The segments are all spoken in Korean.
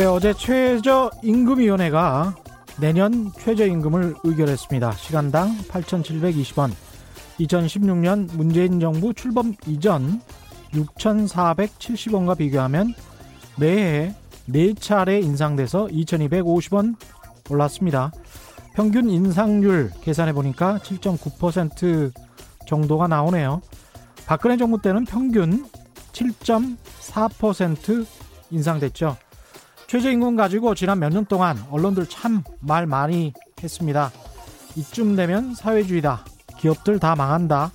네, 어제 최저임금위원회가 내년 최저임금을 의결했습니다. 시간당 8,720원. 2016년 문재인 정부 출범 이전 6,470원과 비교하면 매해 4차례 인상돼서 2,250원 올랐습니다. 평균 인상률 계산해 보니까 7.9% 정도가 나오네요. 박근혜 정부 때는 평균 7.4% 인상됐죠. 최저임금 가지고 지난 몇 년 동안 언론들 참 말 많이 했습니다. 이쯤 되면 사회주의다. 기업들 다 망한다.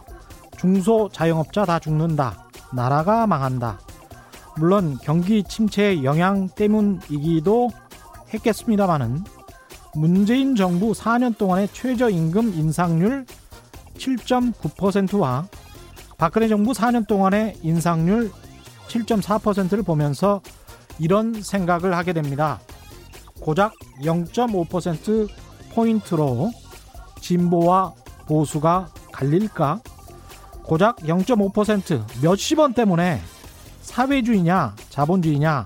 중소 자영업자 다 죽는다. 나라가 망한다. 물론 경기 침체의 영향 때문이기도 했겠습니다마는 문재인 정부 4년 동안의 최저임금 인상률 7.9%와 박근혜 정부 4년 동안의 인상률 7.4%를 보면서 이런 생각을 하게 됩니다. 고작 0.5% 포인트로 진보와 보수가 갈릴까? 고작 0.5% 몇십 원 때문에 사회주의냐 자본주의냐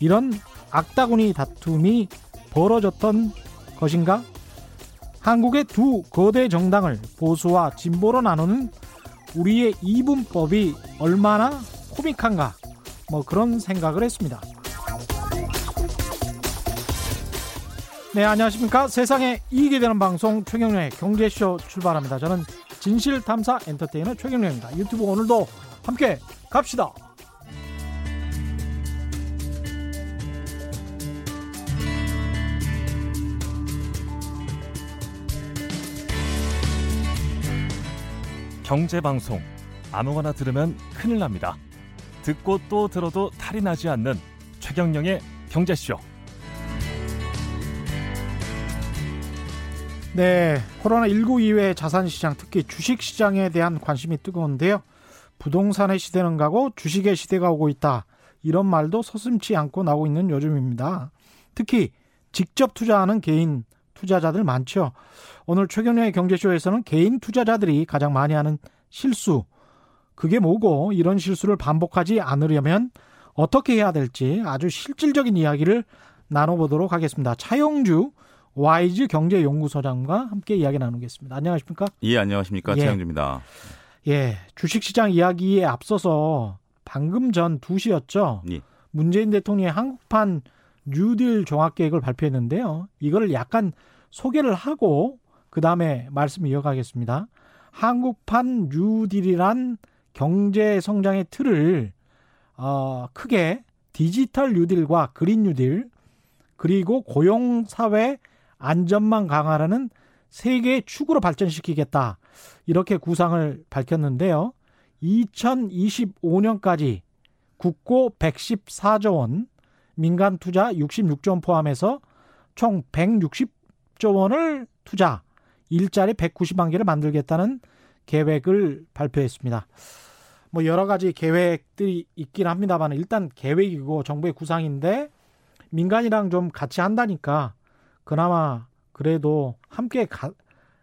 이런 악다구니 다툼이 벌어졌던 것인가? 한국의 두 거대 정당을 보수와 진보로 나누는 우리의 이분법이 얼마나 코믹한가? 뭐 그런 생각을 했습니다. 네, 안녕하십니까. 세상에 이익이 되는 방송 최경련의 경제쇼 출발합니다. 저는 진실탐사 엔터테이너 최경련입니다. 유튜브 오늘도 함께 갑시다. 경제 방송 아무거나 들으면 큰일 납니다. 듣고 또 들어도 탈이 나지 않는 최경령의 경제쇼. 네, 코로나 19 이외의 자산 시장, 특히 주식 시장에 대한 관심이 뜨거운데요. 부동산의 시대는 가고 주식의 시대가 오고 있다. 이런 말도 서슴치 않고 나오고 있는 요즘입니다. 특히 직접 투자하는 개인 투자자들 많죠. 오늘 최경련의 경제쇼에서는 개인 투자자들이 가장 많이 하는 실수, 그게 뭐고 이런 실수를 반복하지 않으려면 어떻게 해야 될지 아주 실질적인 이야기를 나눠보도록 하겠습니다. 차영주 와이즈 경제연구소장과 함께 이야기 나누겠습니다. 안녕하십니까? 예, 안녕하십니까? 예. 차영주입니다. 예, 주식시장 이야기에 앞서서 방금 전 2시였죠. 예. 문재인 대통령이 한국판 뉴딜 종합계획을 발표했는데요. 이거를 약간 소개를 하고 그 다음에 말씀 이어가겠습니다. 한국판 뉴딜이란 경제 성장의 틀을 어, 크게 디지털 뉴딜과 그린 뉴딜 그리고 고용 사회 안전망 강화라는 세 개의 축으로 발전시키겠다. 이렇게 구상을 밝혔는데요. 2025년까지 국고 114조 원, 민간 투자 66조 원 포함해서 총 160조 원을 투자, 일자리 190만 개를 만들겠다는 계획을 발표했습니다. 뭐 여러 가지 계획들이 있긴 합니다만 일단 계획이고 정부의 구상인데 민간이랑 좀 같이 한다니까 그나마 그래도 함께 가,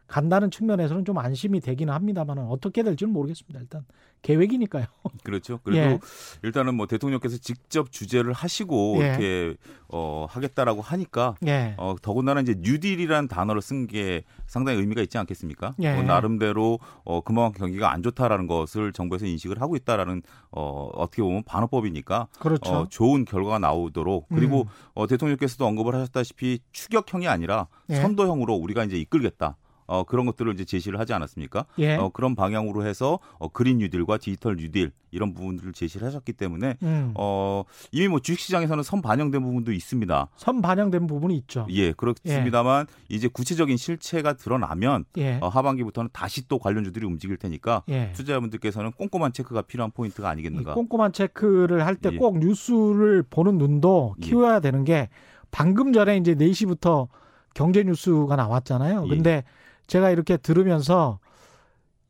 간다는 측면에서는 좀 안심이 되기는 합니다만 어떻게 될지는 모르겠습니다. 일단 계획이니까요. 그렇죠. 그래도 예. 일단은 뭐 대통령께서 직접 주재를 하시고 예. 이렇게 어 하겠다라고 하니까 예. 어 더군다나 이제 뉴딜이라는 단어를 쓴 게 상당히 의미가 있지 않겠습니까? 예. 어, 나름대로 어 그만큼 경기가 안 좋다라는 것을 정부에서 인식을 하고 있다라는 어 어떻게 보면 반어법이니까 그렇죠. 어, 좋은 결과가 나오도록 그리고 음. 어, 대통령께서도 언급을 하셨다시피 추격형이 아니라 예. 선도형으로 우리가 이제 이끌겠다. 어, 그런 것들을 이제 제시를 하지 않았습니까? 예. 어, 그런 방향으로 해서 어, 그린 뉴딜과 디지털 뉴딜 이런 부분들을 제시를 하셨기 때문에 음. 어, 이미 뭐 주식시장에서는 선 반영된 부분도 있습니다. 선 반영된 부분이 있죠. 예, 그렇습니다만 이제 구체적인 실체가 드러나면 예. 어, 하반기부터는 다시 또 관련주들이 움직일 테니까 예. 투자자분들께서는 꼼꼼한 체크가 필요한 포인트가 이 아니겠는가. 꼼꼼한 체크를 할때 예. 꼭 뉴스를 보는 눈도 예. 키워야 되는 게 방금 전에 이제 4시부터 경제 뉴스가 나왔잖아요. 예. 근데 제가 이렇게 들으면서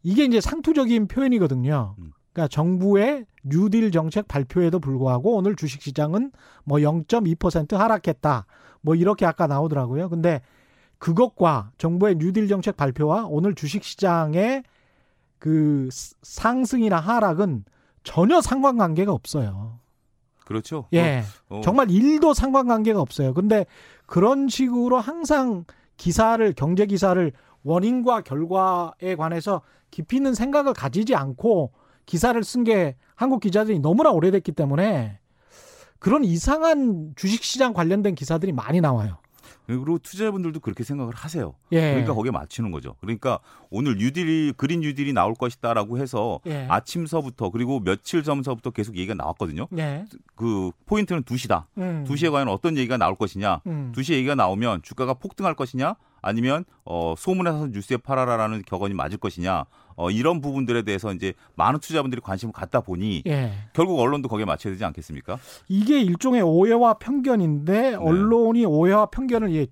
이게 이제 상투적인 표현이거든요. 음. 그러니까 정부의 뉴딜 정책 발표에도 불구하고 오늘 주식 시장은 뭐 0.2% 하락했다. 뭐 이렇게 아까 나오더라고요. 근데 그것과 정부의 뉴딜 정책 발표와 오늘 주식 시장의 그 상승이나 하락은 전혀 상관관계가 없어요. 그렇죠. 예. 어. 정말 일도 상관관계가 없어요. 근데 그런 식으로 항상 기사를 경제 기사를 원인과 결과에 관해서 깊이 있는 생각을 가지지 않고 기사를 쓴 게 한국 기자들이 너무나 오래됐기 때문에 그런 이상한 주식시장 관련된 기사들이 많이 나와요. 그리고 투자자분들도 그렇게 생각을 하세요. 예. 그러니까 거기에 맞추는 거죠. 그러니까 오늘 뉴딜이 그린 뉴딜이 나올 것이다라고 해서 예. 아침서부터 그리고 며칠 전서부터 계속 얘기가 나왔거든요. 예. 그 포인트는 2시다. 음. 2시에 과연 어떤 얘기가 나올 것이냐. 음. 2시에 얘기가 나오면 주가가 폭등할 것이냐 아니면 어 소문에서 뉴스에 팔아라라는 격언이 맞을 것이냐. 어, 이런 부분들에 대해서 이제 많은 투자분들이 관심을 갖다 보니 예. 결국 언론도 거기에 맞춰야 되지 않겠습니까? 이게 일종의 오해와 편견인데 네. 언론이 오해와 편견을 예,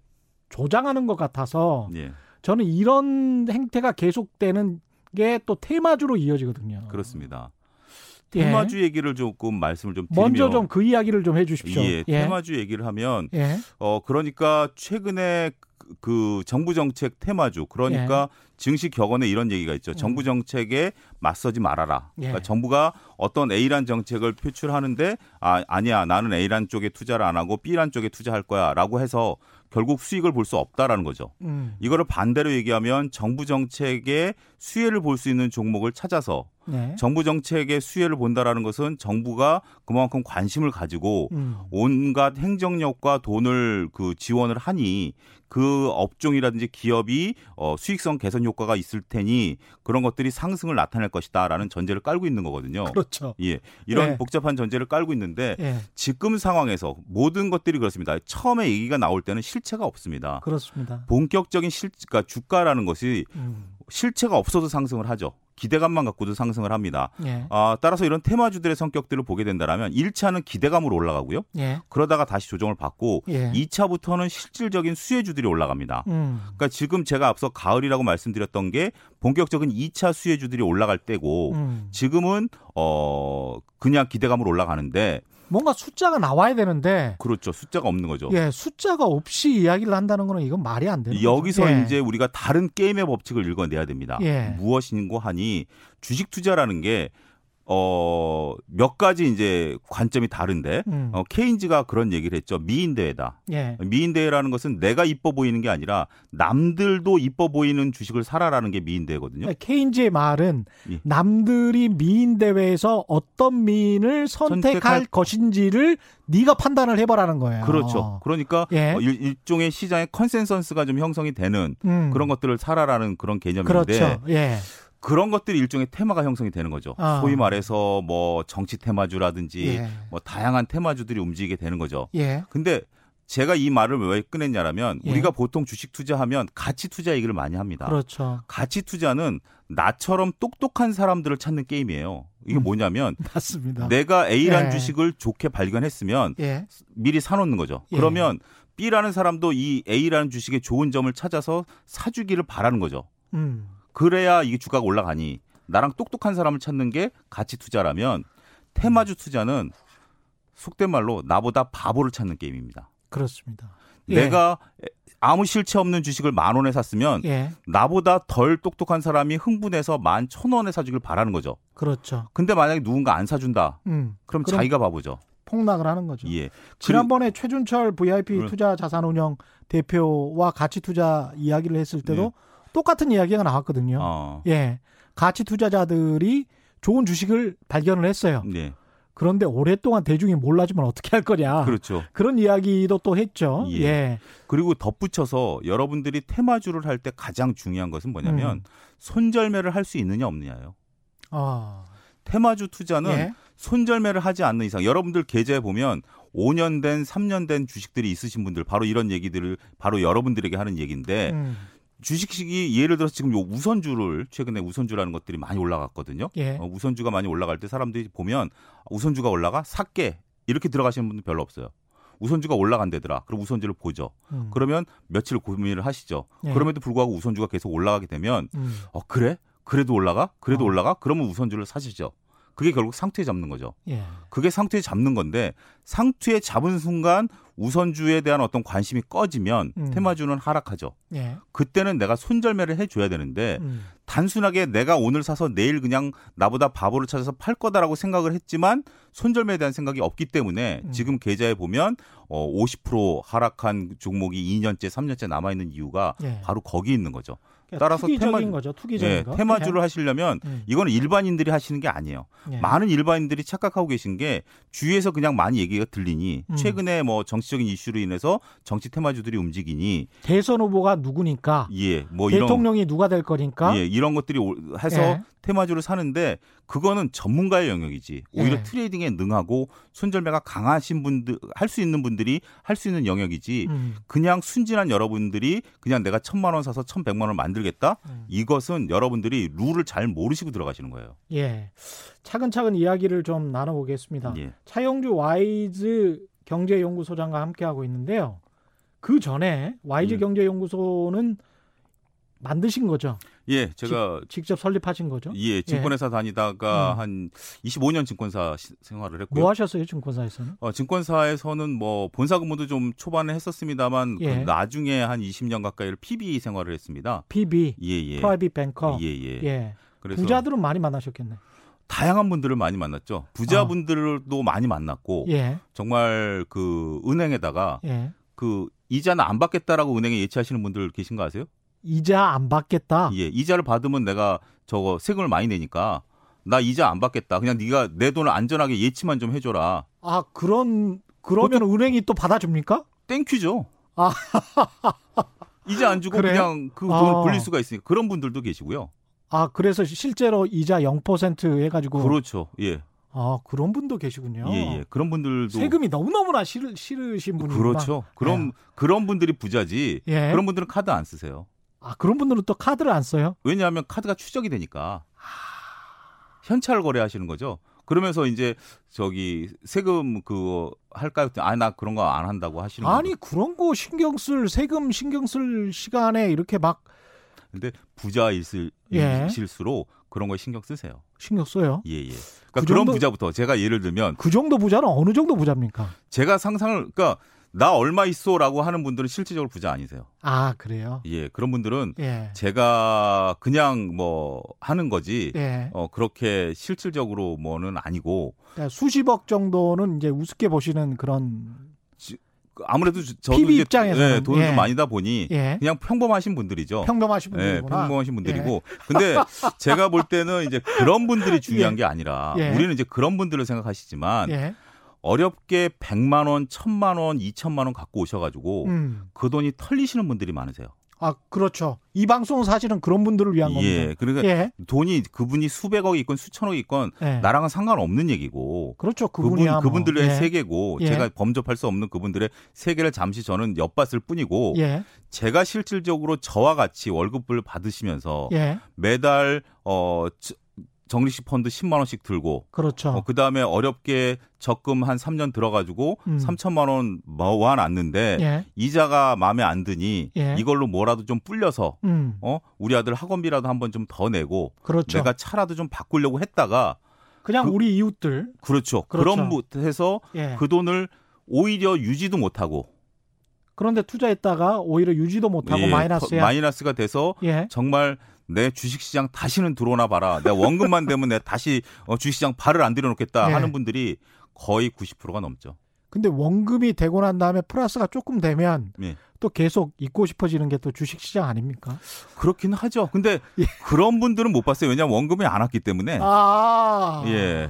조장하는 것 같아서 예. 저는 이런 행태가 계속되는 게 또 테마주로 이어지거든요. 그렇습니다. 예. 테마주 예. 얘기를 조금 말씀을 좀 드리면 먼저 좀 그 이야기를 좀 해주십시오. 예, 예. 테마주 얘기를 하면 예. 어 그러니까 최근에 그 정부 정책 테마주 그러니까 예. 증시 격언에 이런 얘기가 있죠. 음. 정부 정책에 맞서지 말아라. 예. 그러니까 정부가 어떤 A란 정책을 표출하는데 아 아니야 나는 A란 쪽에 투자를 안 하고 B란 쪽에 투자할 거야라고 해서 결국 수익을 볼 수 없다라는 거죠. 음. 이거를 반대로 얘기하면 정부 정책의 수혜를 볼 수 있는 종목을 찾아서 네. 정부 정책의 수혜를 본다라는 것은 정부가 그만큼 관심을 가지고 음. 온갖 행정력과 돈을 그 지원을 하니 그 업종이라든지 기업이 어, 수익성 개선 효과가 있을 테니 그런 것들이 상승을 나타낼 것이다라는 전제를 깔고 있는 거거든요. 그렇죠. 예. 이런 예. 복잡한 전제를 깔고 있는데 예. 지금 상황에서 모든 것들이 그렇습니다. 처음에 얘기가 나올 때는 실체가 없습니다. 그렇습니다. 본격적인 실, 그러니까 주가라는 것이 음. 실체가 없어도 상승을 하죠. 기대감만 갖고도 상승을 합니다. 예. 아, 따라서 이런 테마주들의 성격들을 보게 된다면 1차는 기대감으로 올라가고요. 예. 그러다가 다시 조정을 받고 예. 2차부터는 실질적인 수혜주들이 올라갑니다. 음. 그러니까 지금 제가 앞서 가을이라고 말씀드렸던 게 본격적인 2차 수혜주들이 올라갈 때고 음. 지금은 어 그냥 기대감으로 올라가는데 뭔가 숫자가 나와야 되는데 그렇죠. 숫자가 없는 거죠. 예, 숫자가 없이 이야기를 한다는 거는 이건 말이 안 되는 여기서 거죠. 예. 이제 우리가 다른 게임의 법칙을 읽어내야 됩니다. 예. 무엇인고 하니 주식 투자라는 게 어, 몇 가지 이제 관점이 다른데, 음. 어, 케인즈가 그런 얘기를 했죠. 미인대회다. 예. 미인대회라는 것은 내가 이뻐 보이는 게 아니라 남들도 이뻐 보이는 주식을 사라라는 게 미인대회거든요. 네, 케인즈의 말은 예. 남들이 미인대회에서 어떤 미인을 선택할, 선택할, 것인지를 네가 판단을 해보라는 거예요. 그렇죠. 그러니까 예. 어, 일, 종의 시장의 컨센서스가 좀 형성이 되는 음. 그런 것들을 사라라는 그런 개념인데. 그렇죠. 예. 그런 것들이 일종의 테마가 형성이 되는 거죠. 아. 소위 말해서 뭐 정치 테마주라든지 예. 뭐 다양한 테마주들이 움직이게 되는 거죠. 예. 근데 제가 이 말을 왜 꺼냈냐라면 예. 우리가 보통 주식 투자하면 가치 투자 얘기를 많이 합니다. 그렇죠. 가치 투자는 나처럼 똑똑한 사람들을 찾는 게임이에요. 이게 음. 뭐냐면 맞습니다. 내가 A라는 예. 주식을 좋게 발견했으면 예. 미리 사놓는 거죠. 예. 그러면 B라는 사람도 이 A라는 주식의 좋은 점을 찾아서 사주기를 바라는 거죠. 음. 그래야 이게 주가가 올라가니 나랑 똑똑한 사람을 찾는 게 가치 투자라면 테마주 투자는 속된 말로 나보다 바보를 찾는 게임입니다. 그렇습니다. 예. 내가 아무 실체 없는 주식을 만 원에 샀으면 예. 나보다 덜 똑똑한 사람이 흥분해서 만 천 원에 사주길 바라는 거죠. 그렇죠. 근데 만약에 누군가 안 사준다. 음. 그럼, 그럼 자기가 바보죠. 폭락을 하는 거죠. 예. 지난번에 최준철 VIP 음. 투자 자산운영 대표와 가치 투자 이야기를 했을 때도 예. 똑같은 이야기가 나왔거든요. 어. 예. 가치 투자자들이 좋은 주식을 발견을 했어요. 네. 그런데 오랫동안 대중이 몰라주면 어떻게 할 거냐. 그렇죠. 그런 이야기도 또 했죠. 예. 예. 그리고 덧붙여서 여러분들이 테마주를 할 때 가장 중요한 것은 뭐냐면 음. 손절매를 할 수 있느냐 없느냐예요. 아. 테마주 투자는 예. 손절매를 하지 않는 이상 여러분들 계좌에 보면 5년 된, 3년 된 주식들이 있으신 분들 바로 이런 얘기들을 바로 여러분들에게 하는 얘기인데 음. 주식식이 예를 들어서 지금 요 우선주를 최근에 우선주라는 것들이 많이 올라갔거든요. 예. 어, 우선주가 많이 올라갈 때 사람들이 보면 우선주가 올라가 샀게 이렇게 들어가시는 분들 별로 없어요. 우선주가 올라간대더라. 그럼 우선주를 보죠. 음. 그러면 며칠 고민을 하시죠. 예. 그럼에도 불구하고 우선주가 계속 올라가게 되면 음. 어 그래? 그래도 올라가? 그래도 어. 올라가? 그러면 우선주를 사시죠. 그게 결국 상투에 잡는 거죠. 예. 그게 상투에 잡는 건데 상투에 잡은 순간 우선주에 대한 어떤 관심이 꺼지면 음. 테마주는 하락하죠. 예. 그때는 내가 손절매를 해줘야 되는데 음. 단순하게 내가 오늘 사서 내일 그냥 나보다 바보를 찾아서 팔 거다라고 생각을 했지만 손절매에 대한 생각이 없기 때문에 음. 지금 계좌에 보면 어, 50% 하락한 종목이 2년째, 3년째 남아 있는 이유가 예. 바로 거기 있는 거죠. 그러니까 따라서 투기적인 테마, 거죠. 투기적인 예, 거. 테마주를 네. 하시려면 음. 이거는 일반인들이 하시는 게 아니에요. 예. 많은 일반인들이 착각하고 계신 게 주위에서 그냥 많이 얘기가 들리니 음. 최근에 뭐 정치적인 이슈로 인해서 정치 테마주들이 움직이니 대선 후보가 누구니까 예, 뭐 대통령이 이런, 누가 될 거니까 예, 이런 것들이 해서 예. 테마주를 사는데 그거는 전문가의 영역이지. 오히려 네. 트레이딩에 능하고 손절매가 강하신 분들 할 수 있는 분들이 할 수 있는 영역이지. 음. 그냥 순진한 여러분들이 그냥 내가 천만 원 사서 천백만 원 만들겠다. 음. 이것은 여러분들이 룰을 잘 모르시고 들어가시는 거예요. 예. 차근차근 이야기를 좀 나눠보겠습니다. 예. 차영주 와이즈 경제연구소장과 함께하고 있는데요. 그 전에 와이즈 음. 경제연구소는 만드신 거죠? 예, 제가 직, 접 설립하신 거죠? 예, 증권회사 예. 다니다가 음. 한 25년 증권사 생활을 했고요. 뭐 하셨어요, 증권사에서는? 어, 증권사에서는 뭐 본사 근무도 좀 초반에 했었습니다만 그 예. 그 나중에 한 20년 가까이를 PB 생활을 했습니다. PB. 예, 예. 프라이빗 뱅커. 예, 예. 예. 그래서 부자들은 많이 만나셨겠네. 다양한 분들을 많이 만났죠. 부자분들도 어. 많이 만났고 예. 정말 그 은행에다가 예. 그 이자는 안 받겠다라고 은행에 예치하시는 분들 계신 거 아세요? 이자 안 받겠다. 예, 이자를 받으면 내가 저거 세금을 많이 내니까 나 이자 안 받겠다. 그냥 네가 내 돈을 안전하게 예치만 좀 해줘라. 아 그런 그러면 은행이 또 받아줍니까? Thank you죠. 아 이자 안 주고 그래요? 그냥 그 돈을 아. 불릴 수가 있으니까 그런 분들도 계시고요. 아 그래서 실제로 이자 0% 해가지고 그렇죠. 예. 아 그런 분도 계시군요. 예, 예. 그런 분들도 세금이 너무 너무나 싫으, 싫으신 분이 그렇죠. 그런 네. 그런 분들이 부자지. 예. 그런 분들은 카드 안 쓰세요. 아, 그런 분들은 또 카드를 안 써요? 왜냐하면 카드가 추적이 되니까. 현찰 거래하시는 거죠. 그러면서 이제 저기 세금 그거 할까요? 아나 그런 거 안 한다고 하시는 아니 거죠. 그런 거 신경 쓸 세금 신경 쓸 시간에 이렇게 막 근데 부자일수록 예. 그런 거에 신경 쓰세요. 신경 써요? 예, 예. 그러니까 그 그런 부자부터 제가 예를 들면 그 정도 부자는 어느 정도 부자입니까? 제가 상상을 그러니까 나 얼마 있어라고 하는 분들은 실질적으로 부자 아니세요. 아 그래요? 예, 그런 분들은 예. 제가 그냥 뭐 하는 거지. 예. 어 그렇게 실질적으로 뭐는 아니고 그러니까 수십억 정도는 이제 우습게 보시는 그런. 지, 아무래도 저도 PB 입장에서 예, 돈이 예. 좀 많이다 보니 예. 그냥 평범하신 분들이죠. 평범하신 분들 예, 평범하신 분들이고. 예. 근데 제가 볼 때는 이제 그런 분들이 중요한 예. 게 아니라 우리는 이제 그런 분들을 생각하시지만. 어렵게 100만 원, 1000만 원, 2000만 원 갖고 오셔 가지고 음. 그 돈이 털리시는 분들이 많으세요. 아, 그렇죠. 이 방송은 사실은 그런 분들을 위한 겁니다. 예. 그러니까 예. 돈이 그분이 수백억이 있건 수천억이 있건 예. 나랑은 상관없는 얘기고. 그렇죠. 그분 뭐. 그분들의 예. 세계고 예. 제가 범접할 수 없는 그분들의 세계를 잠시 저는 엿봤을 뿐이고 예. 제가 실질적으로 저와 같이 월급을 받으시면서 예. 매달 어 정리식 펀드 10만 원씩 들고 그렇죠. 어, 그다음에 어렵게 적금 한 3년 들어 가지고 음. 3천만 원 모아 놨는데 예. 이자가 마음에 안 드니 예. 이걸로 뭐라도 좀 불려서 음. 어 우리 아들 학원비라도 한번 좀 더 내고 그렇죠. 내가 차라도 좀 바꾸려고 했다가 그냥 그, 우리 이웃들 그렇죠. 그렇죠. 그런 해서 예. 그 돈을 오히려 유지도 못 하고 그런데 투자했다가 오히려 유지도 못하고 예, 마이너스야. 마이너스가 돼서 예. 정말 내 주식시장 다시는 들어오나 봐라. 내 원금만 되면 내 다시 어, 주식시장 발을 안 들여놓겠다 네. 하는 분들이 거의 90%가 넘죠. 근데 원금이 되고 난 다음에 플러스가 조금 되면 네. 또 계속 있고 싶어지는 게 또 주식시장 아닙니까? 그렇긴 하죠. 근데 예. 그런 분들은 못 봤어요. 왜냐하면 원금이 안 왔기 때문에. 아. 예.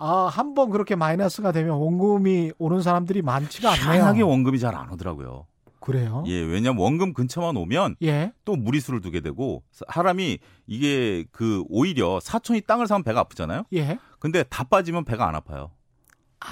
아, 한 번 그렇게 마이너스가 되면 원금이 오는 사람들이 많지가 않네요. 희한하게 원금이 잘 안 오더라고요. 그래요? 예, 왜냐면 원금 근처만 오면 예. 또 무리수를 두게 되고 사람이 이게 그 오히려 사촌이 땅을 사면 배가 아프잖아요. 예. 근데 다 빠지면 배가 안 아파요. 아...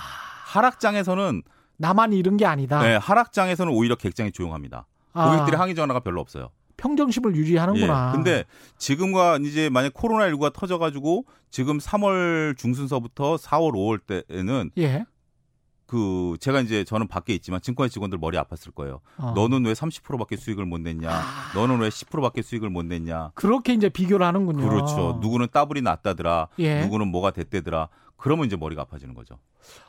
하락장에서는 나만 잃은 게 아니다. 네, 하락장에서는 오히려 객장이 조용합니다. 아... 고객들이 항의 전화가 별로 없어요. 평정심을 유지하는구나. 예, 근데 지금과 이제 만약 코로나19가 터져가지고 지금 3월 중순서부터 4월, 5월 때에는 예. 그 제가 이제 저는 밖에 있지만 증권회 직원들 머리 아팠을 거예요. 어. 너는 왜 30%밖에 수익을 못 냈냐? 아. 너는 왜 10%밖에 수익을 못 냈냐? 그렇게 이제 비교를 하는군요. 그렇죠. 누구는 따블이 났다더라. 예. 누구는 뭐가 됐대더라. 그러면 이제 머리가 아파지는 거죠.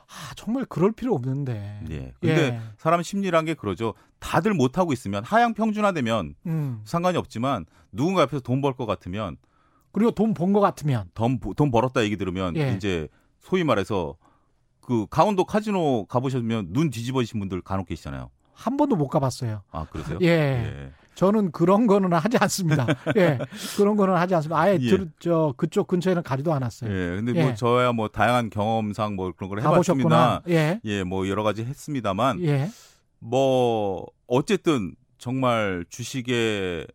아, 정말 그럴 필요 없는데. 예. 근데 예. 사람 심리란 게 그러죠. 다들 못 하고 있으면 하향 평준화되면 음. 상관이 없지만 누군가 옆에서 돈 벌 것 같으면 그리고 돈 번 것 같으면 돈, 돈 벌었다 얘기 들으면 예. 이제 소위 말해서 그 강원도 카지노 가보셨으면 눈 뒤집어지신 분들 간혹 계시잖아요. 한 번도 못 가봤어요. 아 그러세요? 예. 예. 저는 그런 거는 하지 않습니다. 예. 그런 거는 하지 않습니다. 아예 예. 저 그쪽 근처에는 가지도 않았어요. 예. 근데 뭐 예. 저야 뭐 다양한 경험상 뭐 그런 걸 해봤습니다. 예. 예. 뭐 여러 가지 했습니다만. 예. 뭐 어쨌든 정말 주식에서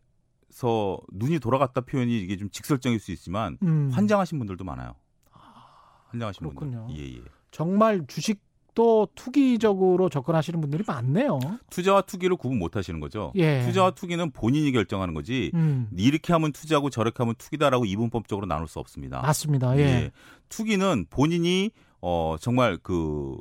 눈이 돌아갔다 표현이 이게 좀 직설적일 수 있지만 음. 환장하신 분들도 많아요. 환장하신 그렇군요. 분들. 예, 예. 정말 주식 도 투기적으로 접근하시는 분들이 많네요. 투자와 투기를 구분 못 하시는 거죠. 예. 투자와 투기는 본인이 결정하는 거지. 음. 이렇게 하면 투자고 저렇게 하면 투기다라고 이분법적으로 나눌 수 없습니다. 맞습니다. 예. 예. 투기는 본인이 어 정말 그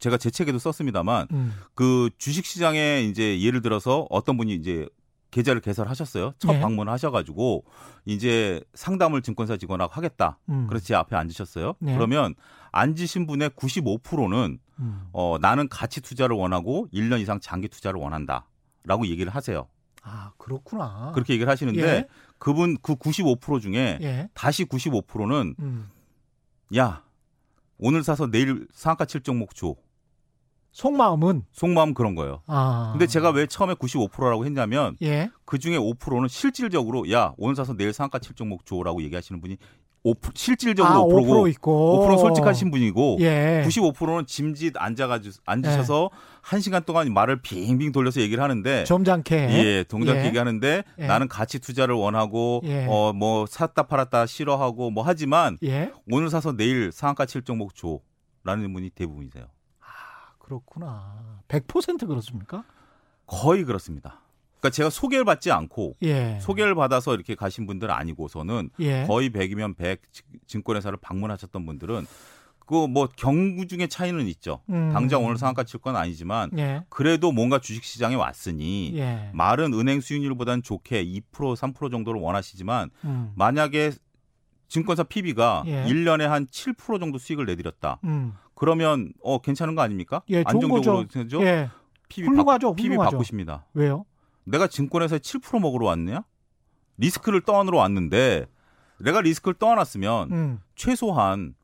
제가 제 책에도 썼습니다만 음. 그 주식 시장에 이제 예를 들어서 어떤 분이 이제 계좌를 개설하셨어요. 첫 네. 방문을 하셔가지고 이제 상담을 증권사 직원하고 하겠다. 음. 그렇지 앞에 앉으셨어요. 네. 그러면 앉으신 분의 95%는 음. 어, 나는 가치 투자를 원하고 1년 이상 장기 투자를 원한다라고 얘기를 하세요. 아 그렇구나. 그렇게 얘기를 하시는데 예. 그분 그 95% 중에 예. 다시 95%는 음. 야 오늘 사서 내일 상한가 칠 종목 줘. 속마음은 속마음 그런 거예요. 아. 근데 제가 왜 처음에 95%라고 했냐면 예. 그 중에 5%는 실질적으로 야 오늘 사서 내일 상한가 7 종목 줘라고 얘기하시는 분이 5 실질적으로 아, 5%고 5% 있고 5% 솔직하신 분이고 예. 95%는 짐짓 앉아가지고 앉으셔서 예. 1 시간 동안 말을 빙빙 돌려서 얘기를 하는데 점잖게 예 동작 예. 얘기하는데 예. 나는 가치 투자를 원하고 예. 어뭐 샀다 팔았다 싫어하고 뭐 하지만 예. 오늘 사서 내일 상한가 7종목 줘라는 분이 대부분이세요. 그렇구나. 100% 그렇습니까? 거의 그렇습니다. 그러니까 제가 소개를 받지 않고 예. 소개를 받아서 이렇게 가신 분들 아니고서는 예. 거의 100이면 100 증권회사를 방문하셨던 분들은 그뭐 경구 중에 차이는 있죠. 음. 당장 오늘 상한가 칠 건 아니지만 예. 그래도 뭔가 주식 시장에 왔으니 예. 말은 은행 수익률보다는 좋게 2% 3% 정도를 원하시지만 음. 만약에 증권사 PB가 예. 1년에 한 7% 정도 수익을 내드렸다. 음. 그러면 어 괜찮은 거 아닙니까? 예, 안정적으로 되죠. 예. PB 훌륭하죠, 바, PB 훌륭하죠. 바꾸십니다. 왜요? 내가 증권회사에 7% 먹으러 왔냐? 리스크를 떠안으러 왔는데 내가 리스크를 떠안았으면 음. 최소한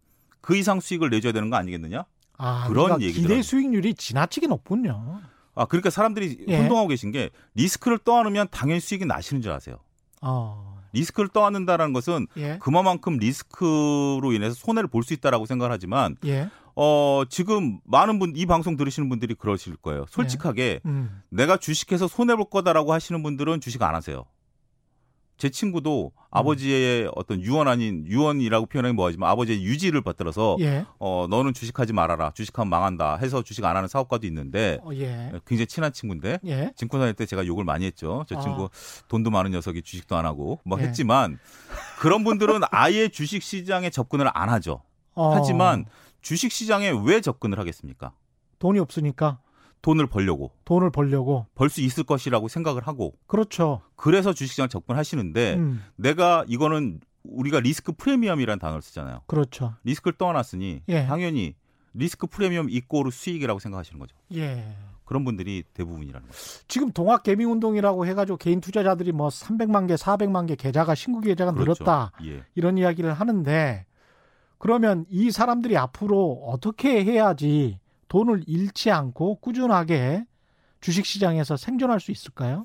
그 이상 수익을 내줘야 되는 거 아니겠느냐? 아, 그런 그러니까 얘기들. 기대 수익률이 지나치게 높군요. 아 그러니까 사람들이 예. 혼동하고 계신 게 리스크를 떠안으면 당연히 수익이 나시는 줄 아세요. 어. 리스크를 떠안는다라는 것은 예. 그만큼 리스크로 인해서 손해를 볼 수 있다라고 생각을 하지만 예. 어, 지금 많은 분, 이 방송 들으시는 분들이 그러실 거예요. 솔직하게 네. 음. 내가 주식해서 손해볼 거다라고 하시는 분들은 주식 안 하세요. 제 친구도 음. 아버지의 어떤 유언 아닌 유언이라고 표현하기 뭐하지만 아버지의 유지를 받들어서 예. 어 너는 주식하지 말아라 주식하면 망한다 해서 주식 안 하는 사업가도 있는데 어, 예. 굉장히 친한 친구인데 예. 증권사 때 제가 욕을 많이 했죠 저 친구 어. 돈도 많은 녀석이 주식도 안 하고 뭐 예. 했지만 그런 분들은 아예 주식 시장에 접근을 안 하죠 어. 하지만 주식 시장에 왜 접근을 하겠습니까? 돈이 없으니까. 돈을 벌려고. 돈을 벌려고. 벌 수 있을 것이라고 생각을 하고. 그렇죠. 그래서 주식시장 접근하시는데 음. 내가 이거는 우리가 리스크 프리미엄이라는 단어를 쓰잖아요. 그렇죠. 리스크를 떠안았으니 예. 당연히 리스크 프리미엄 이꼬르 수익이라고 생각하시는 거죠. 예. 그런 분들이 대부분이라는 거죠. 지금 동학 개미 운동이라고 해가지고 개인 투자자들이 뭐 300만 개, 400만 개 계좌가 신규 계좌가 그렇죠. 늘었다 예. 이런 이야기를 하는데 그러면 이 사람들이 앞으로 어떻게 해야지 돈을 잃지 않고 꾸준하게 주식 시장에서 생존할 수 있을까요?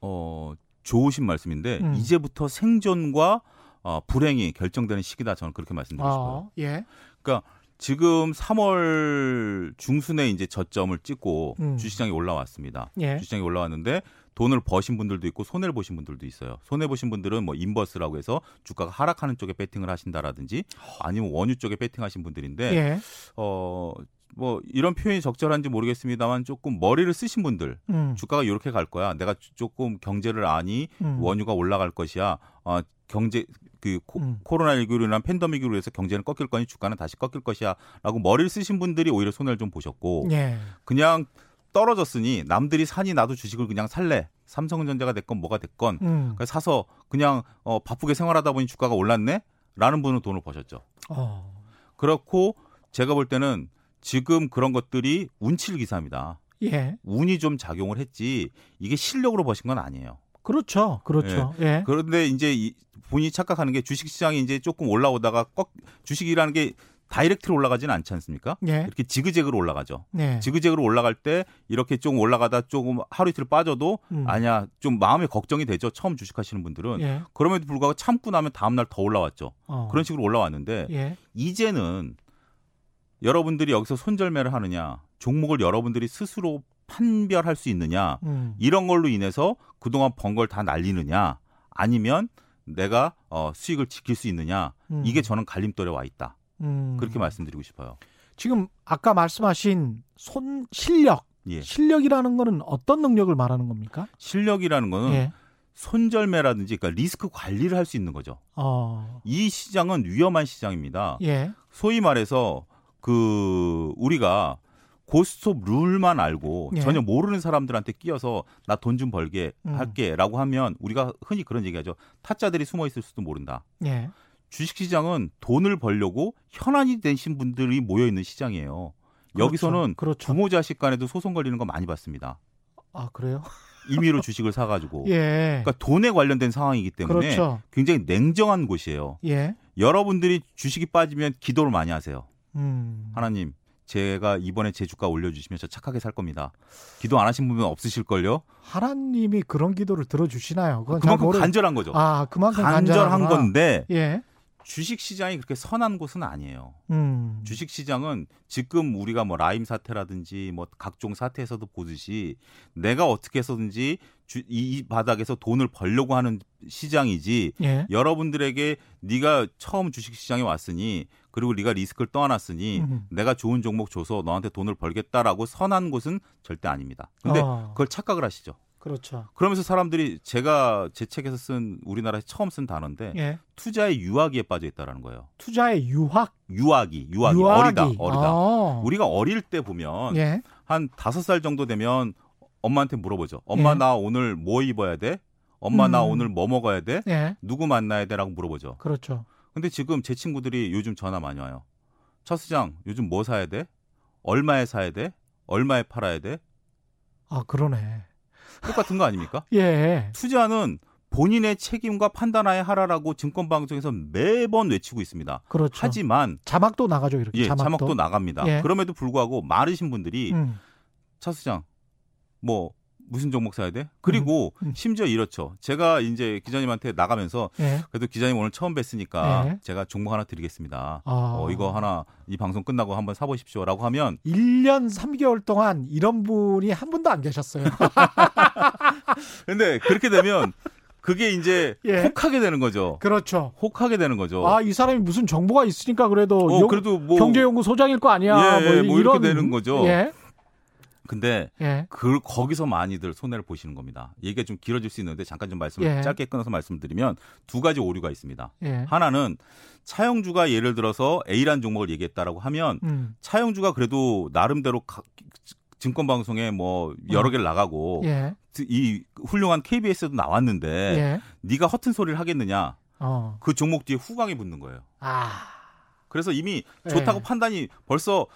어, 좋으신 말씀인데 음. 이제부터 생존과 어, 불행이 결정되는 시기다 저는 그렇게 말씀드리고 싶어요. 아, 예. 그러니까 지금 3월 중순에 이제 저점을 찍고 음. 주식시장이 올라왔습니다. 예. 주식시장이 올라왔는데 돈을 버신 분들도 있고 손해를 보신 분들도 있어요. 손해 보신 분들은 뭐 인버스라고 해서 주가가 하락하는 쪽에 베팅을 하신다라든지 아니면 원유 쪽에 베팅하신 분들인데 예. 어 뭐 이런 표현이 적절한지 모르겠습니다만 조금 머리를 쓰신 분들 음. 주가가 이렇게 갈 거야. 내가 조금 경제를 아니 음. 원유가 올라갈 것이야. 어, 경제 그 코, 음. 코로나19로 인한 팬데믹으로 해서 경제는 꺾일 거니 주가는 다시 꺾일 것이야라고 머리를 쓰신 분들이 오히려 손해를 좀 보셨고 예. 그냥 떨어졌으니 남들이 사니 나도 주식을 그냥 살래. 삼성전자가 됐건 뭐가 됐건 음. 사서 그냥 어, 바쁘게 생활하다 보니 주가가 올랐네. 라는 분은 돈을 버셨죠. 어. 그렇고 제가 볼 때는 지금 그런 것들이 운칠 기사입니다. 예. 운이 좀 작용을 했지 이게 실력으로 버신 건 아니에요. 그렇죠. 그렇죠. 예. 예. 그런데 이제 이 본인이 착각하는 게 주식 시장이 이제 조금 올라오다가 꺾 주식이라는 게 다이렉트로 올라가지는 않지 않습니까? 예. 이렇게 지그재그로 올라가죠. 예. 지그재그로 올라갈 때 이렇게 좀 올라가다 조금 하루 이틀 빠져도 음. 아니야 좀 마음에 걱정이 되죠. 처음 주식하시는 분들은 예. 그럼에도 불구하고 참고 나면 다음 날 더 올라왔죠. 어. 그런 식으로 올라왔는데 예. 이제는 여러분들이 여기서 손절매를 하느냐 종목을 여러분들이 스스로 판별할 수 있느냐 음. 이런 걸로 인해서 그동안 번 걸 다 날리느냐 아니면 내가 어, 수익을 지킬 수 있느냐 음. 이게 저는 갈림돌에 와 있다. 음. 그렇게 말씀드리고 싶어요. 지금 아까 말씀하신 손 실력, 예. 실력이라는 거는 어떤 능력을 말하는 겁니까? 실력이라는 거는 예. 손절매라든지 그러니까 리스크 관리를 할 수 있는 거죠. 어. 이 시장은 위험한 시장입니다. 예. 소위 말해서 그 우리가 고스톱 룰만 알고 예. 전혀 모르는 사람들한테 끼어서 나 돈 좀 벌게 음. 할게라고 하면 우리가 흔히 그런 얘기하죠. 타짜들이 숨어 있을 수도 모른다. 예. 주식시장은 돈을 벌려고 현안이 되신 분들이 모여 있는 시장이에요. 그렇죠. 여기서는 그렇죠. 부모 자식 간에도 소송 걸리는 거 많이 봤습니다. 아 그래요? 임의로 주식을 사가지고. 예. 그러니까 돈에 관련된 상황이기 때문에 그렇죠. 굉장히 냉정한 곳이에요. 예. 여러분들이 주식이 빠지면 기도를 많이 하세요. 음. 하나님, 제가 이번에 제 주가 올려주시면 저 착하게 살 겁니다. 기도 안 하신 분은 없으실걸요? 하나님이 그런 기도를 들어주시나요? 그건 그만큼 간절한 거죠. 아, 그만큼 간절한 건데 예. 주식 시장이 그렇게 선한 곳은 아니에요. 음. 주식 시장은 지금 우리가 뭐 라임 사태라든지 뭐 각종 사태에서도 보듯이 내가 어떻게 해서든지 주, 이 바닥에서 돈을 벌려고 하는 시장이지 예. 여러분들에게 네가 처음 주식 시장에 왔으니 그리고 네가 리스크를 떠안았으니 음. 내가 좋은 종목 줘서 너한테 돈을 벌겠다라고 선한 곳은 절대 아닙니다. 근데 어. 그걸 착각을 하시죠. 그렇죠. 그러면서 사람들이 제가 제 책에서 쓴 우리나라에서 처음 쓴 단어인데 예. 투자의 유학에 빠져 있다라는 거예요. 투자의 유학? 유학이 유학이, 유학이. 어리다 어리다. 아. 우리가 어릴 때 보면 예. 한 다섯 살 정도 되면 엄마한테 물어보죠. 엄마 예. 나 오늘 뭐 입어야 돼? 엄마 음. 나 오늘 뭐 먹어야 돼? 예. 누구 만나야 돼라고 물어보죠. 그렇죠. 근데 지금 제 친구들이 요즘 전화 많이 와요. 첫수장 요즘 뭐 사야 돼? 얼마에 사야 돼? 얼마에 팔아야 돼? 아 그러네. 똑같은 거 아닙니까? 예. 투자는 본인의 책임과 판단하에 하라라고 증권방송에서 매번 외치고 있습니다. 그렇죠. 하지만 자막도 나가죠 이렇게. 예, 자막도, 자막도 나갑니다. 예. 그럼에도 불구하고 많으신 분들이 음. 차 수장 뭐 무슨 종목 사야 돼? 그리고 음, 음. 심지어 이렇죠. 제가 이제 기자님한테 나가면서 예. 그래도 기자님 오늘 처음 뵀으니까 예. 제가 종목 하나 드리겠습니다. 아. 어, 이거 하나 이 방송 끝나고 한번 사보십시오 라고 하면 1년 3개월 동안 이런 분이 한 분도 안 계셨어요. 근데 그렇게 되면 그게 이제 예. 혹하게 되는 거죠. 그렇죠. 혹하게 되는 거죠. 아, 이 사람이 무슨 정보가 있으니까 그래도 어, 그래도 뭐 경제연구 소장일 거 아니야. 예, 뭐, 뭐 이런 게 되는 거죠. 예. 근데 예. 그 거기서 많이들 손해를 보시는 겁니다. 얘기가 좀 길어질 수 있는데 잠깐 좀 말씀을 예. 짧게 끊어서 말씀드리면 두 가지 오류가 있습니다. 예. 하나는 차영주가 예를 들어서 A라는 종목을 얘기했다라고 하면 음. 차영주가 그래도 나름대로 가, 증권 방송에 뭐 여러 어. 개를 나가고 예. 이 훌륭한 KBS에도 나왔는데 예. 네가 허튼 소리를 하겠느냐? 어. 그 종목 뒤에 후광이 붙는 거예요. 아. 그래서 이미 좋다고 예. 판단이 벌써